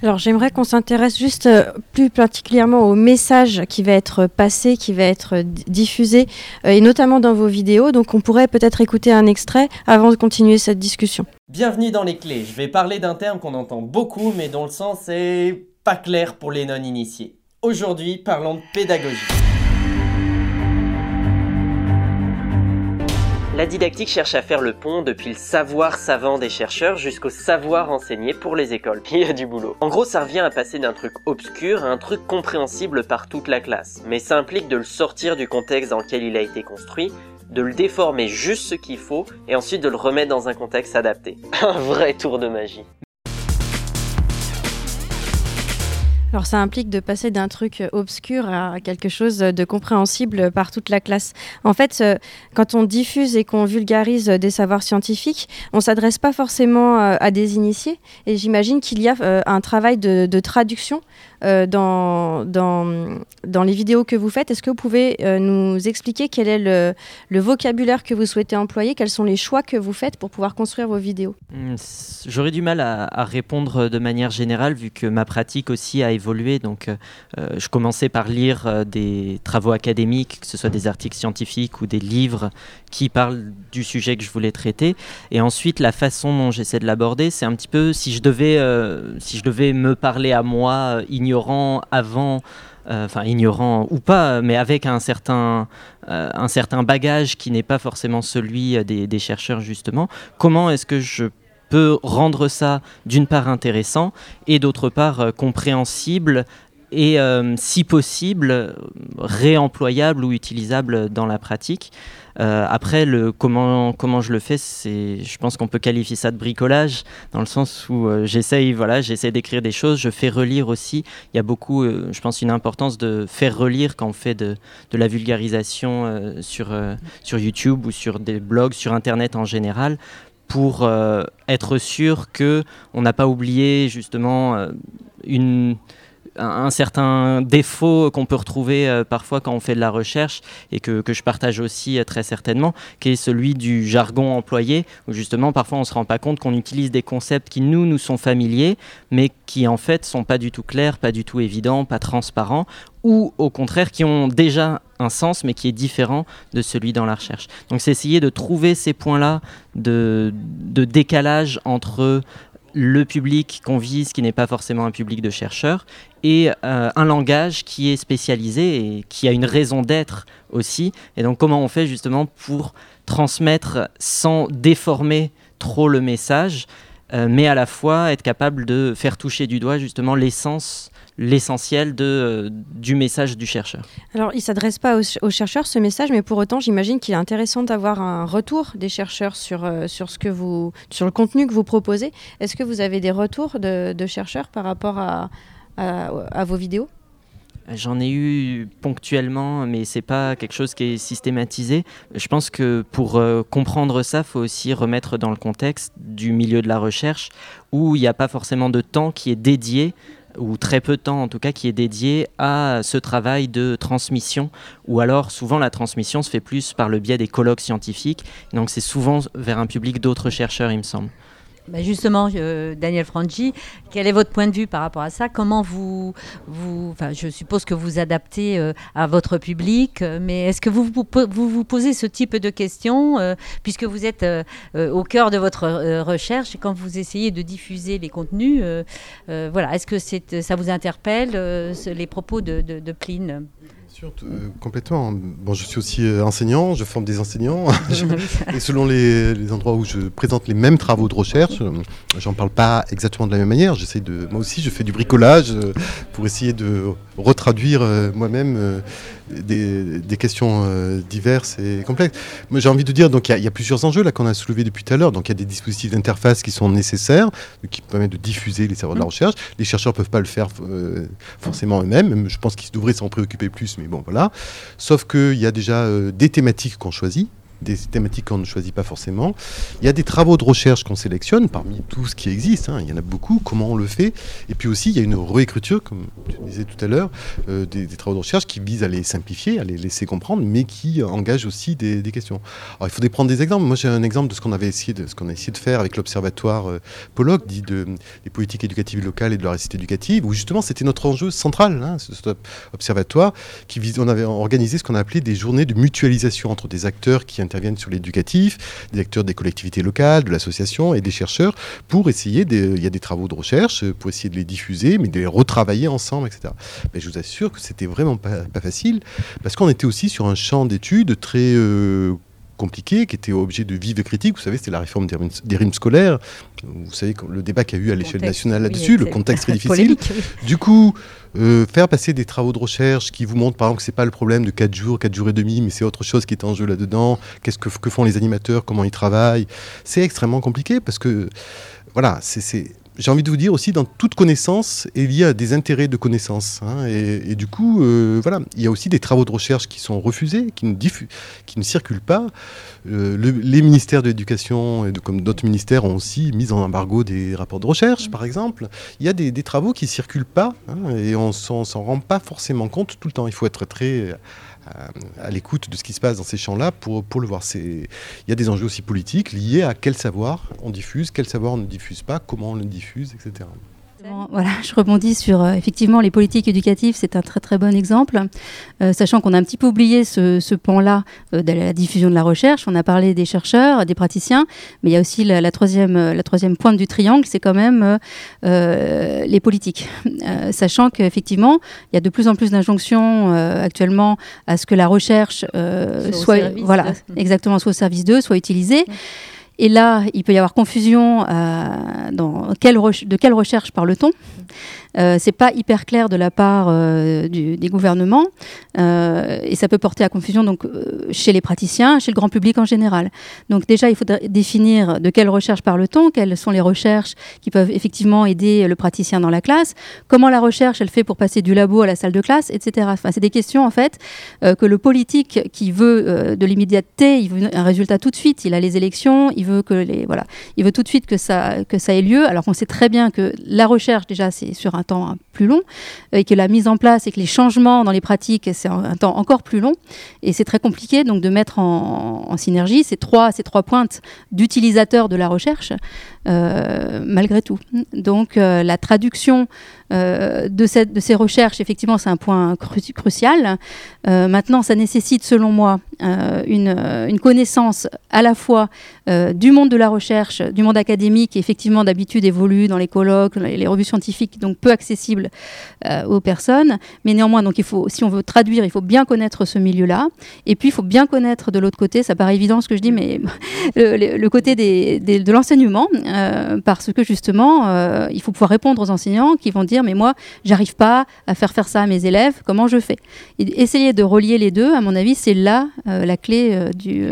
Alors j'aimerais qu'on s'intéresse juste euh, plus particulièrement au message qui va être passé, qui va être diffusé, euh, et notamment dans vos vidéos. Donc on pourrait peut-être écouter un extrait avant de continuer cette discussion. Bienvenue dans les clés. Je vais parler d'un terme qu'on entend beaucoup mais dont le sens est pas clair pour les non-initiés. Aujourd'hui, parlons de pédagogie. La didactique cherche à faire le pont depuis le savoir savant des chercheurs jusqu'au savoir enseigné pour les écoles. Il y a du boulot. En gros, ça revient à passer d'un truc obscur à un truc compréhensible par toute la classe. Mais ça implique de le sortir du contexte dans lequel il a été construit, de le déformer juste ce qu'il faut et ensuite de le remettre dans un contexte adapté. Un vrai tour de magie. Alors ça implique de passer d'un truc obscur à quelque chose de compréhensible par toute la classe. En fait, euh, quand on diffuse et qu'on vulgarise des savoirs scientifiques, on s'adresse pas forcément euh, à des initiés. Et j'imagine qu'il y a euh, un travail de, de traduction euh, dans, les vidéos que vous faites. Est-ce que vous pouvez euh, nous expliquer quel est le, vocabulaire que vous souhaitez employer? Quels sont les choix que vous faites pour pouvoir construire vos vidéos? Hmm, J'aurais du mal à, répondre de manière générale vu que ma pratique aussi a évolué. Donc, euh, je commençais par lire euh, des travaux académiques, que ce soit des articles scientifiques ou des livres qui parlent du sujet que je voulais traiter. Et ensuite, la façon dont j'essaie de l'aborder, c'est un petit peu si je devais, euh, si je devais me parler à moi, ignorant avant, euh, ignorant ou pas, mais avec un certain, euh, un certain bagage qui n'est pas forcément celui des, des chercheurs justement, comment est-ce que je peux rendre ça d'une part intéressant et d'autre part euh, compréhensible et euh, si possible réemployable ou utilisable dans la pratique? Euh, après, le, comment, comment je le fais, je pense qu'on peut qualifier ça de bricolage, dans le sens où euh, j'essaye, voilà, d'écrire des choses, je fais relire aussi. Il y a beaucoup, euh, je pense, une importance de faire relire quand on fait de, de la vulgarisation sur, sur YouTube ou sur des blogs, sur Internet en général, pour être sûr que on n'a pas oublié justement une un, certain défaut qu'on peut retrouver euh, parfois quand on fait de la recherche et que, que je partage aussi euh, très certainement, qui est celui du jargon employé, où justement parfois on ne se rend pas compte qu'on utilise des concepts qui nous, nous sont familiers, mais qui en fait sont pas du tout clairs, pas du tout évidents, pas transparents, ou au contraire qui ont déjà un sens mais qui est différent de celui dans la recherche. Donc c'est essayer de trouver ces points-là de, de décalage entre le public qu'on vise, qui n'est pas forcément un public de chercheurs, et euh, un langage qui est spécialisé et qui a une raison d'être aussi. Et donc comment on fait justement pour transmettre sans déformer trop le message, euh, mais à la fois être capable de faire toucher du doigt justement l'essence l'essentiel de, euh, du message du chercheur. Alors, il ne s'adresse pas aux, aux, chercheurs, ce message, mais pour autant, j'imagine qu'il est intéressant d'avoir un retour des chercheurs sur, euh, sur, ce que vous, sur le contenu que vous proposez. Est-ce que vous avez des retours de, de chercheurs par rapport à, à, à vos vidéos? J'en ai eu ponctuellement, mais c'est pas quelque chose qui est systématisé. Je pense que pour euh, comprendre ça, il faut aussi remettre dans le contexte du milieu de la recherche où il n'y a pas forcément de temps qui est dédié ou très peu de temps en tout cas qui est dédié à ce travail de transmission ou alors souvent la transmission se fait plus par le biais des colloques scientifiques donc c'est souvent vers un public d'autres chercheurs il me semble. Ben justement, euh, Daniel Franchi, quel est votre point de vue par rapport à ça? Comment vous, vous je suppose que vous adaptez euh, à votre public, euh, mais est-ce que vous vous, vous posez ce type de questions puisque vous êtes au cœur de votre recherche et quand vous essayez de diffuser les contenus, voilà, est-ce que c'est, ça vous interpelle les propos de, de, de Pline? Sûr, euh, complètement. Bon, je suis aussi euh, enseignant, je forme des enseignants. et selon les, les, endroits où je présente les mêmes travaux de recherche, euh, j'en parle pas exactement de la même manière. J'essaie de, moi aussi, je fais du bricolage pour essayer de retraduire moi-même des, des, questions diverses et complexes. Moi, j'ai envie de dire, donc il y, y, a plusieurs enjeux là qu'on a soulevés depuis tout à l'heure. Donc il y a des dispositifs d'interface qui sont nécessaires, qui permettent de diffuser les savoirs de la recherche. Les chercheurs peuvent pas le faire forcément eux-mêmes. Je pense qu'ils devraient s'en préoccuper plus, mais bon, voilà. Sauf qu'il y a déjà euh, des thématiques qu'on choisit des thématiques qu'on ne choisit pas forcément. Il y a des travaux de recherche qu'on sélectionne parmi tout ce qui existe. Hein, il y en a beaucoup. Comment on le fait Et puis aussi, il y a une réécriture, comme tu disais tout à l'heure, euh, des, travaux de recherche qui visent à les simplifier, à les laisser comprendre, mais qui engagent aussi des, questions. Alors, il faudrait prendre des exemples. Moi, j'ai un exemple de ce qu'on avait essayé de, ce qu'on a essayé de faire avec l'observatoire euh, Pollock, dit de, des politiques éducatives locales et de la réussite éducative, où justement, c'était notre enjeu central, hein, ce, cet observatoire, qui vise, on avait organisé ce qu'on a appelé des journées de mutualisation entre des acteurs qui interviennent sur l'éducatif, des acteurs des collectivités locales, de l'association et des chercheurs pour essayer, il y a des travaux de recherche, pour essayer de les diffuser, mais de les retravailler ensemble, etc. Mais je vous assure que c'était vraiment pas, pas, facile, parce qu'on était aussi sur un champ d'études très euh, compliqué, qui était objet de vive critique. Vous savez, c'était la réforme des rimes, scolaires. Vous savez, le débat qu'il y a eu à l'échelle nationale là-dessus, le contexte très difficile. Du coup, euh, faire passer des travaux de recherche qui vous montrent, par exemple, que c'est pas le problème de 4 jours, 4 jours et demi, mais c'est autre chose qui est en jeu là-dedans. Qu'est-ce que, que font les animateurs, comment ils travaillent? C'est extrêmement compliqué parce que, voilà, c'est j'ai envie de vous dire aussi, dans toute connaissance, il y a des intérêts de connaissance. Hein, et, du coup, euh, voilà, il y a aussi des travaux de recherche qui sont refusés, qui ne, qui ne circulent pas. Euh, les ministères de l'éducation, comme d'autres ministères, ont aussi mis en embargo des rapports de recherche, par exemple. Il y a des, travaux qui ne circulent pas, hein, et on ne s'en rend pas forcément compte tout le temps. Il faut être très à, l'écoute de ce qui se passe dans ces champs-là pour, pour le voir. Il y a des enjeux aussi politiques liés à quel savoir on diffuse, quel savoir on ne diffuse pas, comment on le diffuse, etc. Voilà, je rebondis sur euh, effectivement les politiques éducatives, c'est un très très bon exemple, euh, sachant qu'on a un petit peu oublié ce, pan-là euh, de la diffusion de la recherche. On a parlé des chercheurs, des praticiens, mais il y a aussi la, troisième, la troisième pointe du triangle, c'est quand même les politiques, sachant qu'effectivement il y a de plus en plus d'injonctions actuellement à ce que la recherche soit, voilà exactement soit au service d'eux, soit utilisée. Et là, il peut y avoir confusion euh, de quelle recherche parle-t-on? Euh, c'est pas hyper clair de la part euh, des gouvernements euh, et ça peut porter à confusion donc chez les praticiens, chez le grand public en général. Donc déjà, il faut définir de quelle recherche parle-t-on, quelles sont les recherches qui peuvent effectivement aider le praticien dans la classe, comment la recherche elle fait pour passer du labo à la salle de classe, etc. Enfin, c'est des questions en fait que le politique qui veut de l'immédiateté, il veut un résultat tout de suite, il a les élections, il veut que les voilà, il veut tout de suite que ça ait lieu. Alors qu'on sait très bien que la recherche déjà c'est sur un temps plus long, et que la mise en place et que les changements dans les pratiques, c'est un, temps encore plus long. Et c'est très compliqué donc de mettre en, synergie ces trois, ces trois pointes d'utilisateurs de la recherche, euh, malgré tout. Donc euh, la traduction euh, de, cette, de, ces recherches, effectivement, c'est un point crucial. maintenant, ça nécessite, selon moi, une, une, connaissance à la fois du monde de la recherche, du monde académique, qui effectivement d'habitude évolue dans les colloques, les, les revues scientifiques, donc peu accessible aux personnes. Mais néanmoins, donc il faut, si on veut traduire, il faut bien connaître ce milieu-là. Et puis, il faut bien connaître de l'autre côté, ça paraît évident ce que je dis, mais le, le côté des, de l'enseignement. Euh, parce que justement, euh, il faut pouvoir répondre aux enseignants qui vont dire mais moi, j'arrive pas à faire faire ça à mes élèves, comment je fais? Essayer de relier les deux, à mon avis, c'est là euh, la clé du,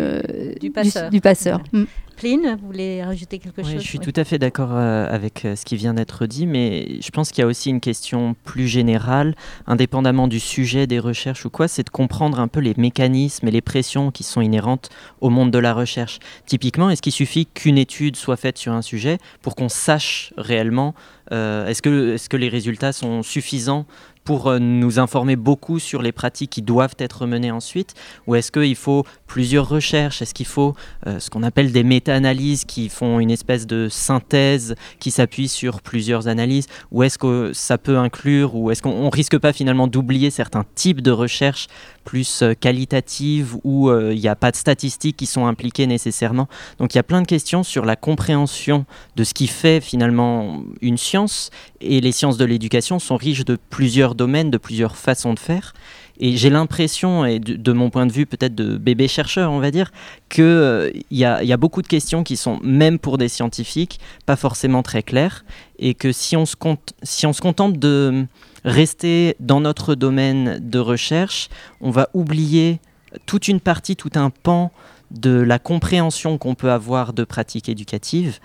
du, passeur. Du, passeur. Mm. Pline, vous voulez rajouter quelque chose Je suis tout à fait d'accord euh, avec euh, ce qui vient d'être dit, mais je pense qu'il y a aussi une question plus générale, indépendamment du sujet des recherches ou quoi, c'est de comprendre un peu les mécanismes et les pressions qui sont inhérentes au monde de la recherche. Typiquement, est-ce qu'il suffit qu'une étude soit faite sur un sujet pour qu'on sache réellement euh, est-ce que, est que les résultats sont suffisants pour euh, nous informer beaucoup sur les pratiques qui doivent être menées ensuite Ou est-ce qu'il faut plusieurs recherches? Est-ce qu'il faut euh, ce qu'on appelle des méta-analyses qui font une espèce de synthèse qui s'appuie sur plusieurs analyses? Ou est-ce que ça peut inclure, ou est-ce qu'on risque pas finalement d'oublier certains types de recherches plus euh, qualitatives où il n'y a pas de statistiques qui sont impliquées nécessairement Donc il y a plein de questions sur la compréhension de ce qui fait finalement une science et les sciences de l'éducation sont riches de plusieurs domaines, de plusieurs façons de faire. Et j'ai l'impression, et de, mon point de vue peut-être de bébé chercheur, on va dire, qu'il euh, y, a, beaucoup de questions qui sont, même pour des scientifiques, pas forcément très claires. Et que si on se, si on se contente de rester dans notre domaine de recherche, on va oublier toute une partie, tout un pan de la compréhension qu'on peut avoir de pratiques éducatives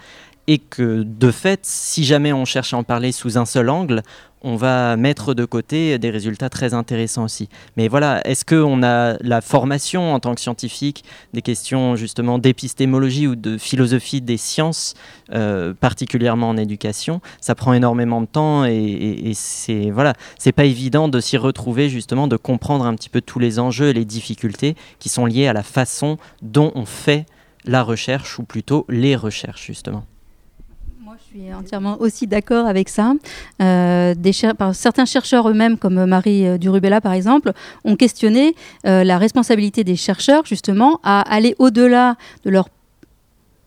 et que de fait, si jamais on cherche à en parler sous un seul angle, on va mettre de côté des résultats très intéressants aussi. Mais voilà, est-ce qu'on a la formation en tant que scientifique, des questions justement d'épistémologie ou de philosophie des sciences, euh, particulièrement en éducation Ça prend énormément de temps et, c'est voilà, c'est pas évident de s'y retrouver justement, de comprendre un petit peu tous les enjeux et les difficultés qui sont liés à la façon dont on fait la recherche ou plutôt les recherches justement suis entièrement aussi d'accord avec ça. Euh, certains chercheurs eux-mêmes, comme Marie euh, Durubella par exemple, ont questionné euh, la responsabilité des chercheurs justement à aller au-delà de leur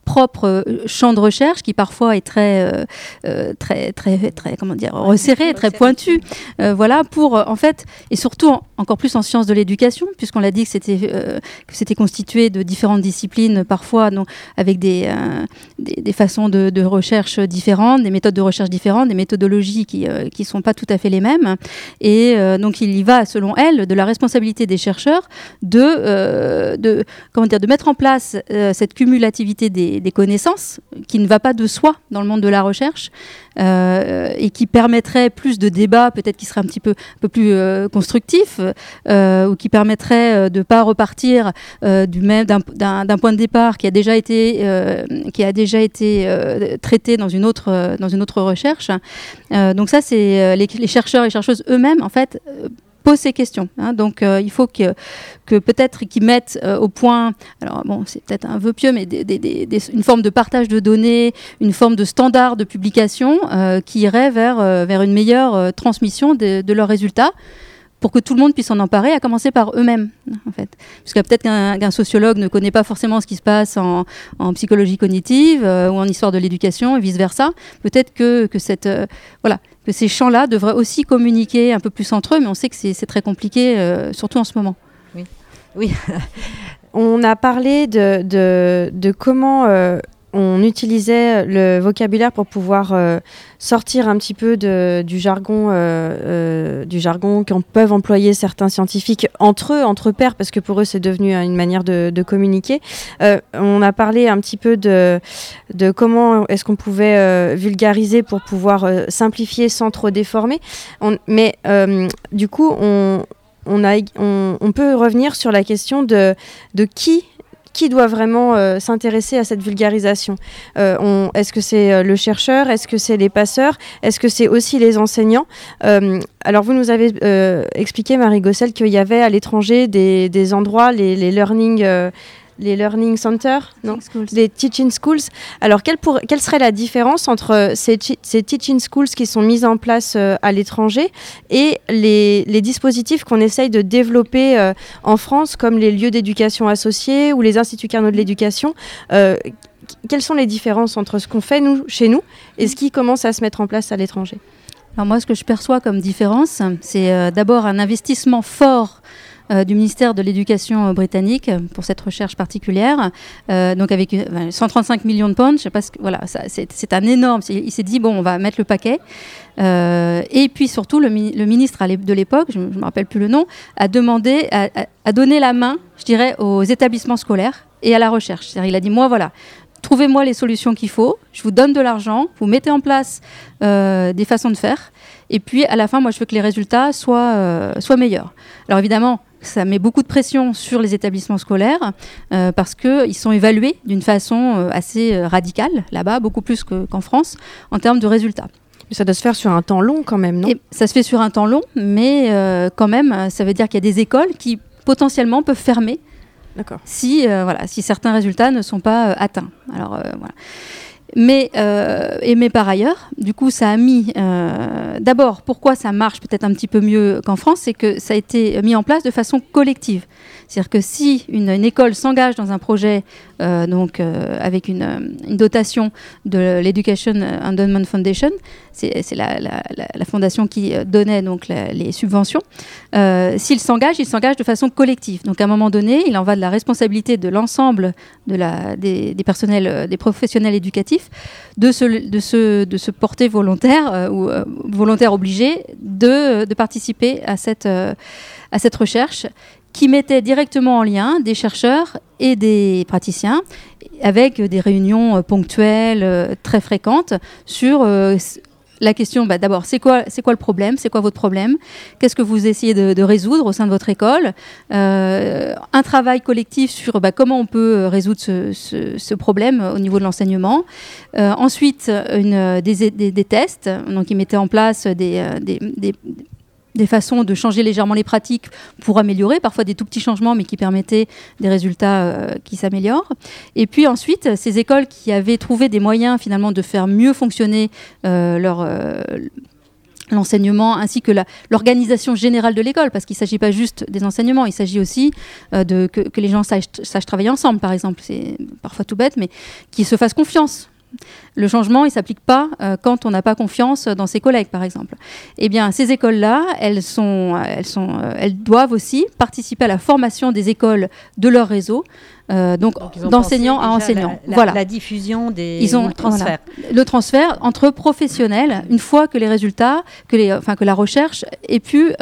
propre euh, champ de recherche qui parfois est très euh, euh, très très très comment dire resserré, très pointu. voilà pour en fait et surtout encore plus en sciences de l'éducation puisqu'on l'a dit que c'était que c'était constitué de différentes disciplines parfois donc avec des des, façons de, de, recherche différentes, des méthodes de recherche différentes, des méthodologies qui qui sont pas tout à fait les mêmes et donc il y va selon elle de la responsabilité des chercheurs de de comment dire de mettre en place cette cumulativité des des, connaissances, qui ne va pas de soi dans le monde de la recherche, euh, et qui permettrait plus de débats, peut-être qui serait un petit peu, un peu plus euh, constructif, euh, ou qui permettrait de ne pas repartir du même d'un point de départ qui a déjà été, qui a déjà été traité dans une autre, dans une autre recherche. donc ça, c'est les, les, chercheurs et chercheuses eux-mêmes, en fait, pose ces questions. Hein. donc euh, il faut que, peut-être qu'ils mettent euh, au point, alors bon c'est peut-être un vœu pieux, mais une forme de partage de données, une forme de standard de publication euh, qui irait vers, vers une meilleure transmission de, de leurs résultats pour que tout le monde puisse s'en emparer, à commencer par eux-mêmes, en fait. Parce que peut-être qu'un sociologue ne connaît pas forcément ce qui se passe en, psychologie cognitive ou en histoire de l'éducation et vice-versa. Peut-être que, que, cette, voilà, que ces champs-là devraient aussi communiquer un peu plus entre eux, mais on sait que c'est très compliqué, euh, surtout en ce moment. Oui. oui. on a parlé de, de, de comment euh, on utilisait le vocabulaire pour pouvoir euh, sortir un petit peu du jargon, euh, euh, du jargon qu'en peuvent employer certains scientifiques entre eux, entre pairs, parce que pour eux c'est devenu une manière de, communiquer. on a parlé un petit peu de, comment est-ce qu'on pouvait vulgariser pour pouvoir simplifier sans trop déformer. mais du coup, on, peut revenir sur la question de qui qui doit vraiment euh, s'intéresser à cette vulgarisation. Euh, Est-ce que c'est euh, le chercheur? Est-ce que c'est les passeurs? Est-ce que c'est aussi les enseignants? Alors vous nous avez expliqué, Marie Gossel, qu'il y avait à l'étranger des, des, endroits, les, les learning les learning centers, non les teaching schools. Alors, quelle, pour, quelle, serait la différence entre ces, ces, teaching schools qui sont mis en place euh, à l'étranger et les, les dispositifs qu'on essaye de développer euh, en France, comme les lieux d'éducation associés ou les instituts Carnot de l'éducation euh, Quelles sont les différences entre ce qu'on fait nous, chez nous et ce qui commence à se mettre en place à l'étranger? Alors moi, ce que je perçois comme différence, c'est d'abord un investissement fort du ministère de l'Éducation euh, britannique pour cette recherche particulière. Euh, donc avec 135 millions de pounds, je sais pas ce que, voilà, c'est un énorme. Il s'est dit bon, on va mettre le paquet. et puis surtout, le, ministre de l'époque, je ne me rappelle plus le nom, a demandé, a, donné la main, je dirais, aux établissements scolaires et à la recherche. il a dit moi voilà, trouvez-moi les solutions qu'il faut, je vous donne de l'argent, vous mettez en place des façons de faire, et puis à la fin, moi je veux que les résultats soient meilleurs. Alors évidemment, ça met beaucoup de pression sur les établissements scolaires euh, parce qu'ils sont évalués d'une façon euh, assez euh, radicale là-bas, beaucoup plus qu'en France, en termes de résultats. Mais ça doit se faire sur un temps long quand même, non? Ça se fait sur un temps long, mais quand même, ça veut dire qu'il y a des écoles qui potentiellement peuvent fermer si, voilà, si certains résultats ne sont pas atteints. Alors voilà. Mais, euh, et mais par ailleurs, du coup, ça a mis. Euh, D'abord, pourquoi ça marche peut-être un petit peu mieux qu'en France, c'est que ça a été mis en place de façon collective. C'est-à-dire que si une, école s'engage dans un projet euh, donc, euh, avec une, dotation de l'Education Endowment Foundation, c'est la, fondation qui donnait donc les subventions, euh, s'il s'engage, il s'engage de façon collective. Donc à un moment donné, il en va de la responsabilité de l'ensemble de des, des, personnels, des professionnels éducatifs de se, porter volontaire ou volontaire obligé de, participer à cette, à cette recherche qui mettait directement en lien des chercheurs et des praticiens avec des réunions euh, ponctuelles euh, très fréquentes sur euh, la question, bah, d'abord, c'est quoi, le problème? C'est quoi votre problème? Qu'est-ce que vous essayez de, résoudre au sein de votre école? Un travail collectif sur bah, comment on peut résoudre ce, problème au niveau de l'enseignement. ensuite, des, tests. Donc, ils mettaient en place des des façons de changer légèrement les pratiques pour améliorer, parfois des tout petits changements, mais qui permettaient des résultats euh, qui s'améliorent. Et puis ensuite, ces écoles qui avaient trouvé des moyens finalement de faire mieux fonctionner euh, leur euh, l'enseignement ainsi que l'organisation générale de l'école, parce qu'il ne s'agit pas juste des enseignements, il s'agit aussi de, que, les gens sachent, sachent, travailler ensemble, par exemple. C'est parfois tout bête, mais qu'ils se fassent confiance. Le changement, il ne s'applique pas euh, quand on n'a pas confiance dans ses collègues, par exemple. Eh bien, ces écoles-là, elles, sont, elles, sont, euh, elles doivent aussi participer à la formation des écoles de leur réseau, euh, donc, d'enseignants à enseignants. La, voilà. La diffusion des Ils ont, le transfert. Voilà, le transfert entre professionnels, une fois que les résultats, que, les, enfin, que la recherche ait pu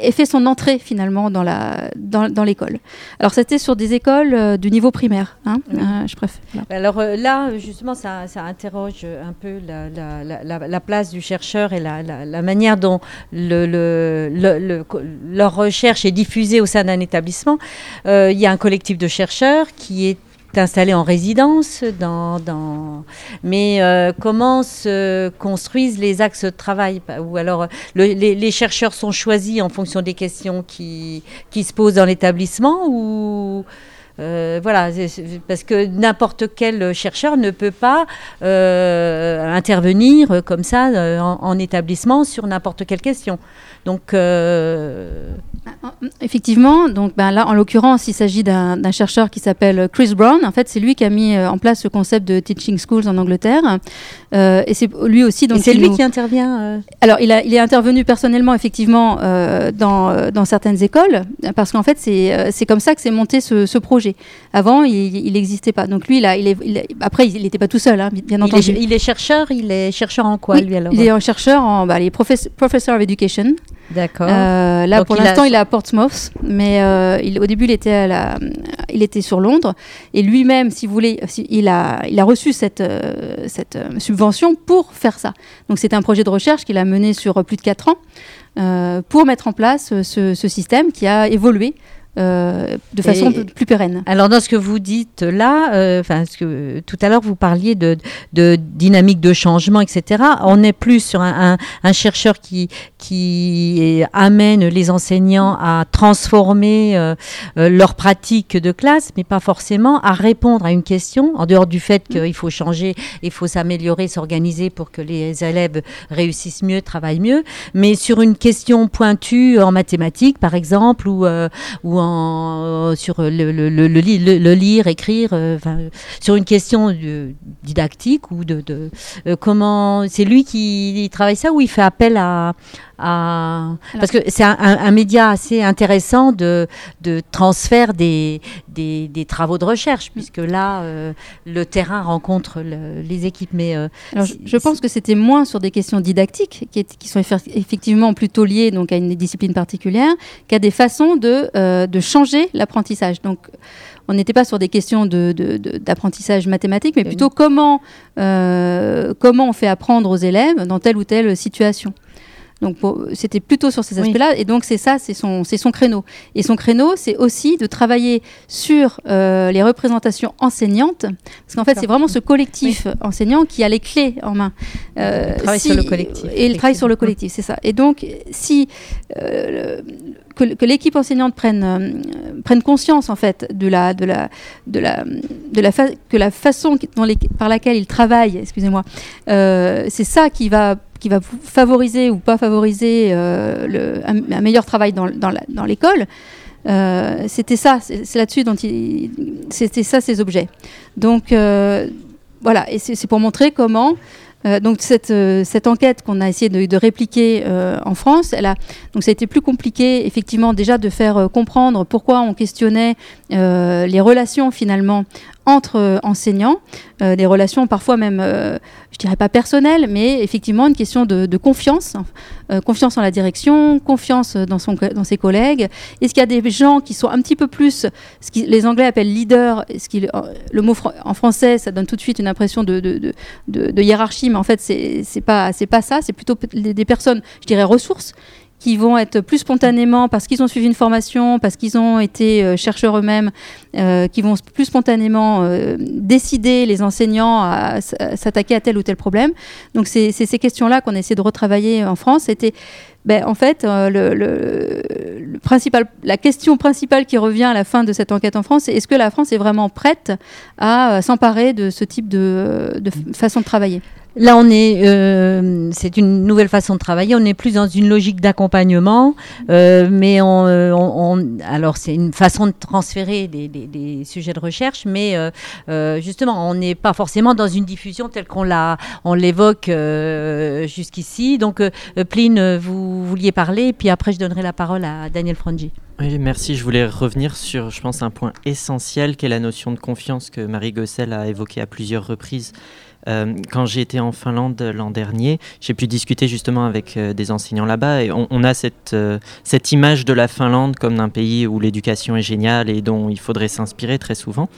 et fait son entrée finalement dans la dans, l'école. Alors c'était sur des écoles euh, du niveau primaire, hein, euh, je préfère. Alors euh, là justement ça, ça, interroge un peu la, la, la, place du chercheur et la, manière dont le, le, leur recherche est diffusée au sein d'un établissement. Il y a un collectif de chercheurs qui est installé en résidence, dans, mais euh, comment se construisent les axes de travail? Ou alors les, chercheurs sont choisis en fonction des questions qui, qui se posent dans l'établissement ou euh, voilà, parce que n'importe quel chercheur ne peut pas euh, intervenir comme ça en, établissement sur n'importe quelle question. Donc Effectivement, donc ben là, en l'occurrence, il s'agit d'un chercheur qui s'appelle Chris Brown. En fait, c'est lui qui a mis euh, en place ce concept de teaching schools en Angleterre. Euh, et c'est lui aussi. Donc, c'est lui qui intervient. Euh Alors, il, a, il est intervenu personnellement, effectivement, euh, dans, dans, certaines écoles, parce qu'en fait, c'est comme ça que s'est monté ce, ce, projet. Avant, il n'existait pas. Donc, lui, là, il est, il après, il n'était pas tout seul, hein, bien entendu. Il est, chercheur. Il est chercheur en quoi, lui alors Il est un chercheur en, bah, il est professeur of education. D'accord. Là, pour l'instant, il est à Portsmouth, mais au début, il était, à la, il était sur Londres. Et lui-même, si vous voulez, il, a, il a reçu cette, cette subvention pour faire ça. Donc, c'est un projet de recherche qu'il a mené sur plus de 4 ans pour mettre en place ce, ce système qui a évolué euh, de façon plus pérenne. Alors dans ce que vous dites là, euh, enfin ce que tout à l'heure vous parliez de, de, dynamique de changement, etc. On est plus sur un, un, chercheur qui qui amène les enseignants à transformer euh, leur pratique de classe, mais pas forcément à répondre à une question. En dehors du fait qu'il faut changer, il faut s'améliorer, s'organiser pour que les élèves réussissent mieux, travaillent mieux, mais sur une question pointue en mathématiques par exemple ou ou en euh, sur le, lire, écrire, euh, sur une question didactique ou de, euh, comment. C'est lui qui travaille ça ou il fait appel à, parce que c'est un, média assez intéressant de, de transfert des, des, travaux de recherche, puisque là, le terrain rencontre les équipes. Mais je pense que c'était moins sur des questions didactiques, qui, qui, sont effectivement plutôt liées donc, à une discipline particulière, qu'à des façons de, de changer l'apprentissage. Donc, on n'était pas sur des questions d'apprentissage de, mathématique, mais plutôt comment, euh, comment on fait apprendre aux élèves dans telle ou telle situation. Donc c'était plutôt sur ces aspects-là. Et donc c'est ça, c'est son, son créneau. Et son créneau, c'est aussi de travailler sur euh, les représentations enseignantes. Parce qu'en fait, c'est vraiment ce collectif enseignant qui a les clés en main. Euh, il travaille sur le collectif. Et il travaille sur le collectif, c'est ça. Et donc, si euh, que, l'équipe enseignante prenne, euh, prenne conscience en fait de la, de la, de la, de la que la façon par laquelle il travaille, excusez-moi, euh, c'est ça qui va qui va favoriser ou pas favoriser euh, un, meilleur travail dans, l'école. c'était ça, c'est là-dessus dont c'était ça ces objets. Donc voilà, et c'est pour montrer comment euh, donc cette, euh, enquête qu'on a essayé de, répliquer euh, en France, elle a, donc ça a été plus compliqué effectivement déjà de faire comprendre pourquoi on questionnait les relations finalement entre enseignants, des relations parfois même, je dirais pas personnelles, mais effectivement une question de, confiance, confiance en la direction, confiance dans, son, dans ses collègues. Est-ce qu'il y a des gens qui sont un petit peu plus, ce que les Anglais appellent leader, ce qui, le mot en français, ça donne tout de suite une impression de, de, de hiérarchie, mais en fait, c'est pas, pas ça. C'est plutôt des personnes, je dirais, ressources qui vont être plus spontanément, parce qu'ils ont suivi une formation, parce qu'ils ont été euh, chercheurs eux-mêmes, euh, qui vont plus spontanément euh, décider, les enseignants, à, s'attaquer à tel ou tel problème. Donc c'est ces questions-là qu'on essaie de retravailler en France. C'était ben, en fait, la question principale qui revient à la fin de cette enquête en France, c'est est-ce que la France est vraiment prête à s'emparer de ce type de façon de travailler? Là, on est, euh, c'est une nouvelle façon de travailler. On n'est plus dans une logique d'accompagnement, euh, mais on, euh, on, alors c'est une façon de transférer des, sujets de recherche, mais justement, on n'est pas forcément dans une diffusion telle qu'on l'a, on l'évoque jusqu'ici. Donc, Pline, vous vouliez parler, puis après, je donnerai la parole à Daniel Frangi. Oui, merci. Je voulais revenir sur, je pense, un point essentiel qui est la notion de confiance que Marie Gossel a évoqué à plusieurs reprises. Euh, quand j'ai été en Finlande l'an dernier, j'ai pu discuter justement avec euh, des enseignants là-bas et on, a cette, euh, cette image de la Finlande comme d'un pays où l'éducation est géniale et dont il faudrait s'inspirer très souvent.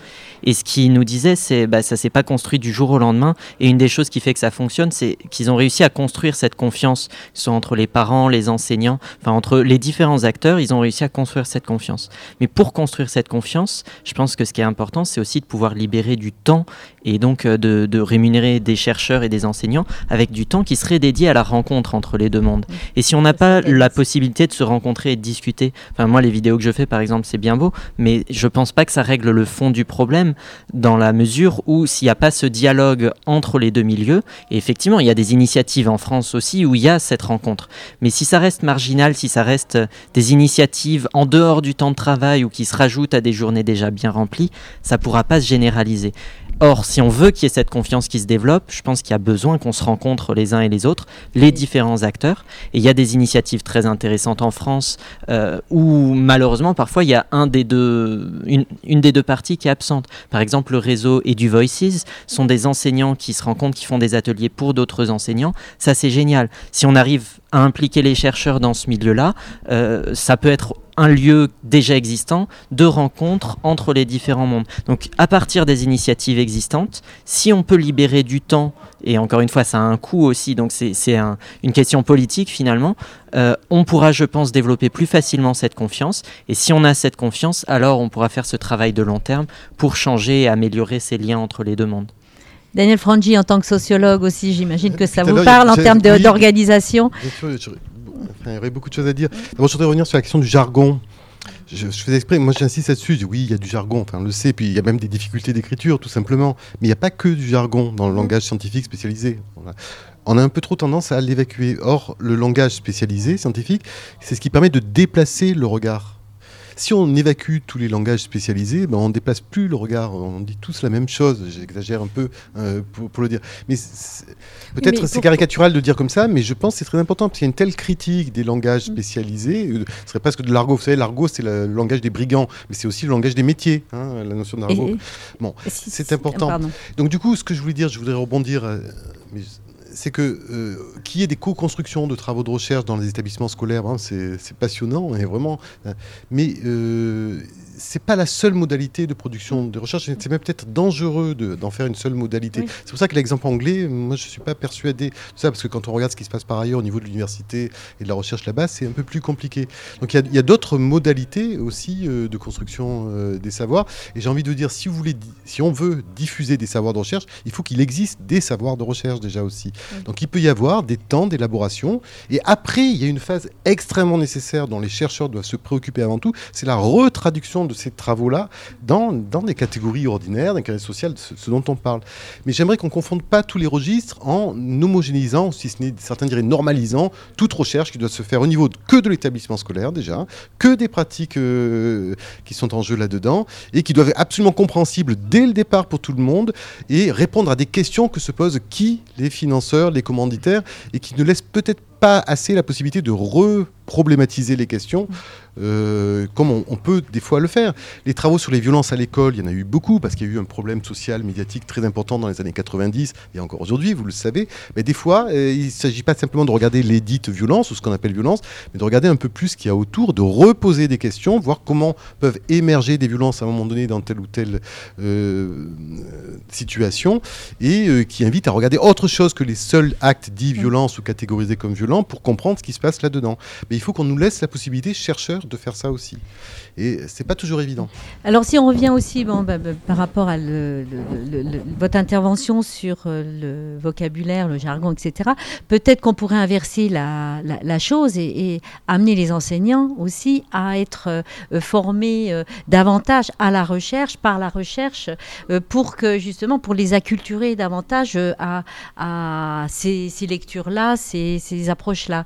Et ce qu'ils nous disaient, c'est bah, ça s'est pas construit du jour au lendemain. Et une des choses qui fait que ça fonctionne, c'est qu'ils ont réussi à construire cette confiance, soit entre les parents, les enseignants, enfin entre les différents acteurs, ils ont réussi à construire cette confiance. Mais pour construire cette confiance, je pense que ce qui est important, c'est aussi de pouvoir libérer du temps et donc de rémunérer des chercheurs et des enseignants avec du temps qui serait dédié à la rencontre entre les deux mondes. Et si on n'a pas la possibilité de se rencontrer et de discuter, enfin moi les vidéos que je fais par exemple c'est bien beau, mais je pense pas que ça règle le fond du problème dans la mesure où s'il n'y a pas ce dialogue entre les deux milieux, et effectivement il y a des initiatives en France aussi où il y a cette rencontre, mais si ça reste marginal, si ça reste des initiatives en dehors du temps de travail ou qui se rajoutent à des journées déjà bien remplies, ça pourra pas se généraliser. Or, si on veut qu'il y ait cette confiance qui se développe, je pense qu'il y a besoin qu'on se rencontre les uns et les autres, les différents acteurs. Et il y a des initiatives très intéressantes en France euh, où malheureusement parfois il y a un des deux, une, une, des deux parties qui est absente. Par exemple, le réseau et du Voices sont des enseignants qui se rencontrent, qui font des ateliers pour d'autres enseignants. Ça c'est génial. Si on arrive à impliquer les chercheurs dans ce milieu-là, euh, ça peut être un lieu déjà existant de rencontre entre les différents mondes. Donc à partir des initiatives existantes, si on peut libérer du temps, et encore une fois ça a un coût aussi, donc c'est un, une question politique finalement, euh, on pourra je pense développer plus facilement cette confiance, et si on a cette confiance, alors on pourra faire ce travail de long terme pour changer et améliorer ces liens entre les deux mondes. Daniel Frangi, en tant que sociologue aussi, j'imagine que ça vous parle en termes d'organisation. Il y aurait beaucoup de choses à dire. D'abord, je voudrais revenir sur la question du jargon. Je, fais exprès, moi j'insiste là-dessus, oui, il y a du jargon, enfin on le sait, puis il y a même des difficultés d'écriture, tout simplement. Mais il n'y a pas que du jargon dans le langage scientifique spécialisé. On a un peu trop tendance à l'évacuer. Or, le langage spécialisé, scientifique, c'est ce qui permet de déplacer le regard si on évacue tous les langages spécialisés, ben on ne déplace plus le regard. On dit tous la même chose. J'exagère un peu euh, pour, le dire. Mais peut-être c'est caricatural de dire comme ça, mais je pense que c'est très important parce qu'il y a une telle critique des langages mm. spécialisés. Euh, ce serait presque de l'argot. Vous savez, l'argot, c'est le langage des brigands, mais c'est aussi le langage des métiers, hein, la notion d'argot. Bon, c'est important. Donc du coup, ce que je voulais dire, je voudrais rebondir. Euh, c'est que euh, qu'il y ait des co-constructions de travaux de recherche dans les établissements scolaires, hein, c'est passionnant et vraiment. Hein. mais euh, c'est pas la seule modalité de production de recherche. C'est même peut-être dangereux d'en faire une seule modalité. C'est pour ça que l'exemple anglais, moi, je suis pas persuadé de ça, parce que quand on regarde ce qui se passe par ailleurs au niveau de l'université et de la recherche là-bas, c'est un peu plus compliqué. Donc il y a, d'autres modalités aussi euh, de construction euh, des savoirs. Et j'ai envie de dire, si vous voulez, si on veut diffuser des savoirs de recherche, il faut qu'il existe des savoirs de recherche déjà aussi. Donc il peut y avoir des temps d'élaboration. Et après, il y a une phase extrêmement nécessaire dont les chercheurs doivent se préoccuper avant tout, c'est la retraduction de ces travaux-là dans, dans des catégories ordinaires, des catégories sociales, ce, dont on parle. Mais j'aimerais qu'on ne confonde pas tous les registres en homogénéisant, si ce n'est certains diraient normalisant, toute recherche qui doit se faire au niveau que de l'établissement scolaire déjà, que des pratiques euh, qui sont en jeu là-dedans, et qui doivent être absolument compréhensibles dès le départ pour tout le monde, et répondre à des questions que se posent qui Les financeurs, les commanditaires, et qui ne laissent peut-être pas assez la possibilité de reproblématiser les questions euh, comme on, peut des fois le faire. Les travaux sur les violences à l'école, il y en a eu beaucoup parce qu'il y a eu un problème social, médiatique très important dans les années 90 et encore aujourd'hui, vous le savez. Mais des fois, euh, il ne s'agit pas simplement de regarder les dites violences ou ce qu'on appelle violence, mais de regarder un peu plus ce qu'il y a autour, de reposer des questions, voir comment peuvent émerger des violences à un moment donné dans telle ou telle euh, situation et qui invite à regarder autre chose que les seuls actes dits violences ou catégorisés comme violences pour comprendre ce qui se passe là-dedans. Mais il faut qu'on nous laisse la possibilité, chercheurs, de faire ça aussi. Et c'est pas toujours évident. Alors si on revient aussi bon, bah, bah, par rapport à votre intervention sur euh, le vocabulaire, le jargon, etc., peut-être qu'on pourrait inverser la, chose et, amener les enseignants aussi à être euh, formés euh, davantage à la recherche, par la recherche, pour que justement, pour les acculturer davantage à, ces lectures-là, ces, ces approches-là.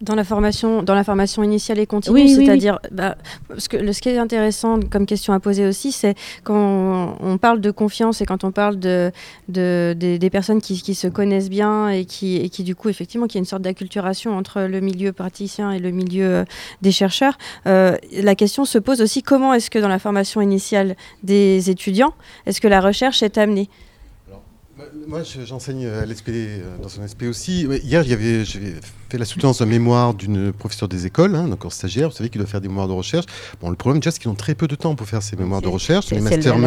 Dans la formation, dans la formation initiale et continue, Oui, oui, c'est-à-dire, bah, parce que le, ce qui est intéressant comme question à poser aussi, c'est quand on, on parle de confiance et quand on parle de, de- des- des personnes qui, qui se connaissent bien et qui, et qui du coup effectivement, qui y a une sorte d'acculturation entre le milieu praticien et le milieu euh, des chercheurs. euh, la question se pose aussi comment est-ce que dans la formation initiale des étudiants, est-ce que la recherche est amenée? Moi, je- j'enseigne à l'SP, euh, dans un SP aussi. Hier, j'ai fait la soutenance d'un mémoire d'une professeure des écoles, hein, donc en stagiaire. Vous savez qu'il doit faire des mémoires de recherche. Bon, le problème, déjà, c'est qu'ils ont très peu de temps pour faire ces mémoires de recherche. C'est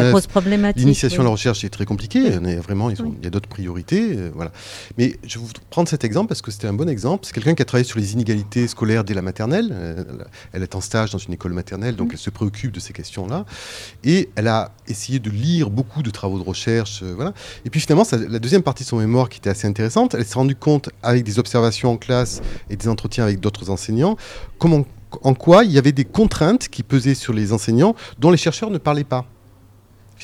la, grosse problématique. L'initiation à la recherche est très compliquée. On est vraiment, ils ont- il y a d'autres priorités. euh, voilà. Mais je vais vous prendre cet exemple parce que c'était un bon exemple. C'est quelqu'un qui a travaillé sur les inégalités scolaires dès la maternelle. Euh, elle est en stage dans une école maternelle, donc elle se préoccupe de ces questions-là. Et elle a essayé de lire beaucoup de travaux de recherche. euh, voilà. Et puis finalement, la deuxième partie de son mémoire qui était assez intéressante, elle s'est rendue compte avec des observations en classe et des entretiens avec d'autres enseignants, en quoi il y avait des contraintes qui pesaient sur les enseignants dont les chercheurs ne parlaient pas.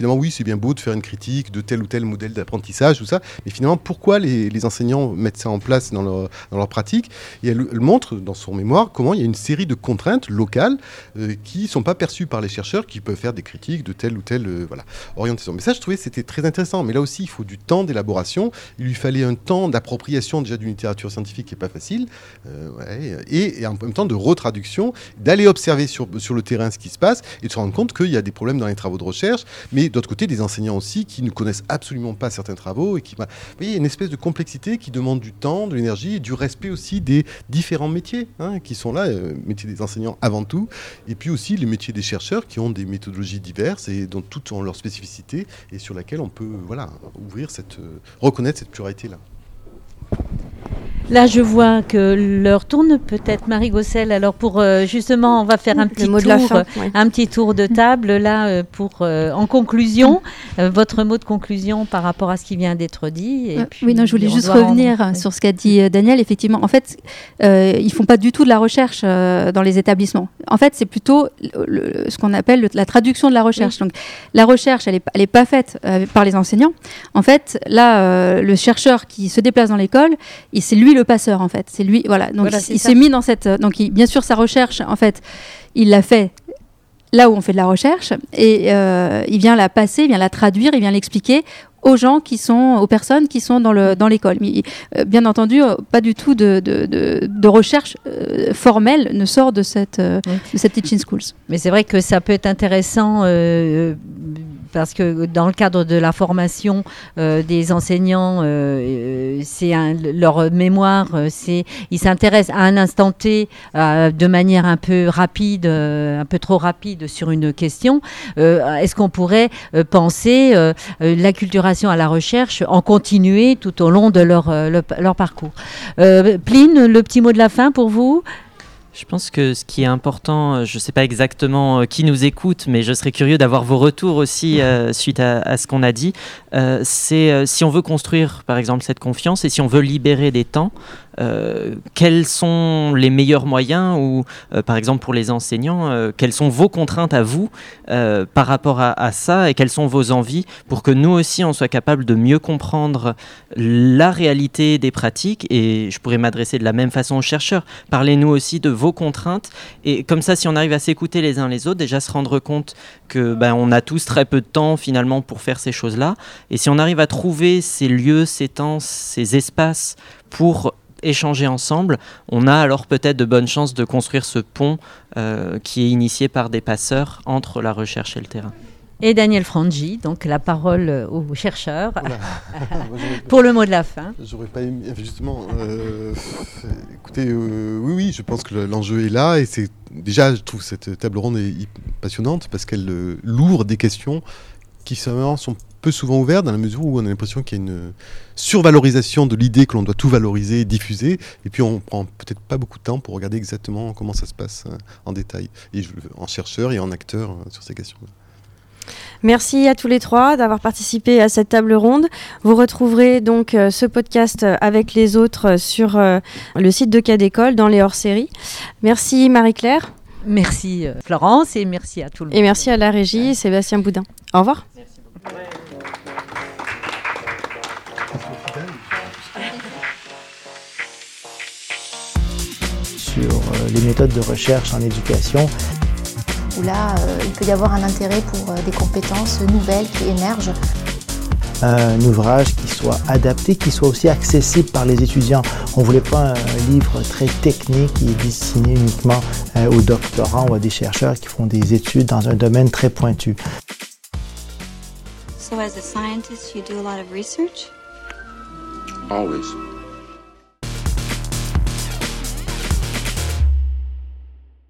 Finalement, oui, c'est bien beau de faire une critique de tel ou tel modèle d'apprentissage, tout ça, mais finalement, pourquoi les, enseignants mettent ça en place dans leur, dans leur pratique? Et elle, montre dans son mémoire comment il y a une série de contraintes locales euh, qui ne sont pas perçues par les chercheurs, qui peuvent faire des critiques de telle ou telle euh, voilà, orientation. Mais ça, je trouvais c'était très intéressant. Mais là aussi, il faut du temps d'élaboration. Il lui fallait un temps d'appropriation déjà d'une littérature scientifique qui n'est pas facile, euh, et, et en même temps de retraduction, d'aller observer sur, sur le terrain ce qui se passe et de se rendre compte qu'il y a des problèmes dans les travaux de recherche, mais d'autre côté, des enseignants aussi qui ne connaissent absolument pas certains travaux et qui, bah, vous voyez, une espèce de complexité qui demande du temps, de l'énergie et du respect aussi des différents métiers hein, qui sont là, euh, des enseignants avant tout, et puis aussi les métiers des chercheurs qui ont des méthodologies diverses et dont toutes ont leur spécificité et sur laquelle on peut, voilà, ouvrir cette, euh, reconnaître cette pluralité là. Là, je vois que l'heure tourne peut-être, Marie Gossel. Alors, pour euh, justement, on va faire un petit tour, fin, euh, ouais. un petit tour de table là euh, pour euh, en conclusion, votre mot de conclusion par rapport à ce qui vient d'être dit. Et puis, oui, non, je voulais juste revenir sur ce qu'a dit Daniel. Effectivement, en fait, ils font pas du tout de la recherche dans les établissements. En fait, c'est plutôt le- le- ce qu'on appelle le- la traduction de la recherche. Donc, la recherche, elle est, pas- elle est pas faite par les enseignants. En fait, là, le chercheur qui se déplace dans l'école, c'est lui le passeur, en fait. C'est lui, voilà. Donc, Voilà, il- s'est mis dans cette. euh, Donc, il- bien sûr, sa recherche, en fait, il l'a fait là où on fait de la recherche et euh, il vient la passer, il vient la traduire, il vient l'expliquer aux gens qui sont, aux personnes qui sont dans le dans l'école. Mais euh, bien entendu, euh, pas du tout de, de, de, de recherche euh, formelle ne sort de cette Oui. de cette teaching schools. Mais c'est vrai que ça peut être intéressant parce que dans le cadre de la formation euh, des enseignants, euh, euh, c'est leur mémoire, c'est ils s'intéressent à un instant T de manière un peu rapide, un peu trop rapide sur une question. Est-ce qu'on pourrait penser l'acculturation à la recherche en continuer tout au long de leur, le- leur parcours? Pline, le petit mot de la fin pour vous? Je pense que ce qui est important, euh, je ne sais pas exactement euh, qui nous écoute, mais je serais curieux d'avoir vos retours aussi euh, suite à, à ce qu'on a dit. Euh, c'est euh, si on veut construire, par exemple, cette confiance et si on veut libérer des temps, euh, quels sont les meilleurs moyens ou, euh, par exemple, pour les enseignants, euh, quelles sont vos contraintes à vous par rapport à, à ça et quelles sont vos envies pour que nous aussi, on soit capable de mieux comprendre la réalité des pratiques et je pourrais m'adresser de la même façon aux chercheurs. Parlez-nous aussi de vos contraintes et comme ça, si on arrive à s'écouter les uns les autres, déjà se rendre compte que ben, on a tous très peu de temps finalement pour faire ces choses-là et si on arrive à trouver ces lieux, ces temps, ces espaces pour échanger ensemble, on a alors peut-être de bonnes chances de construire ce pont euh, qui est initié par des passeurs entre la recherche et le terrain. et Daniel Frangi, donc la parole euh, aux chercheurs pour le mot de la fin. J'aurais pas aimé, justement. euh, écoutez, euh, oui, oui, je pense que le- l'enjeu est là et c'est déjà, je trouve cette table ronde est passionnante parce qu'elle euh, l'ouvre des questions qui finalement sont peu souvent ouvert dans la mesure où on a l'impression qu'il y a une survalorisation de l'idée que l'on doit tout valoriser, diffuser, et puis on prend peut-être pas beaucoup de temps pour regarder exactement comment ça se passe euh, en détail, et en chercheur et en acteur euh, sur ces questions. Merci à tous les trois d'avoir participé à cette table ronde. Vous retrouverez donc euh, ce podcast avec les autres sur le site de Cas d'école dans les hors-séries. Merci Marie-Claire. Merci Florence et merci à tout le monde. Et merci à la régie, Sébastien Boudin. Au revoir. Sur euh, les méthodes de recherche en éducation. Où là, euh, il peut y avoir un intérêt pour euh, des compétences nouvelles qui émergent. Un ouvrage qui soit adapté, qui soit aussi accessible par les étudiants. On ne voulait pas un livre très technique qui est destiné uniquement aux doctorants ou à des chercheurs qui font des études dans un domaine très pointu. So as a scientist, you do a lot of research? Always.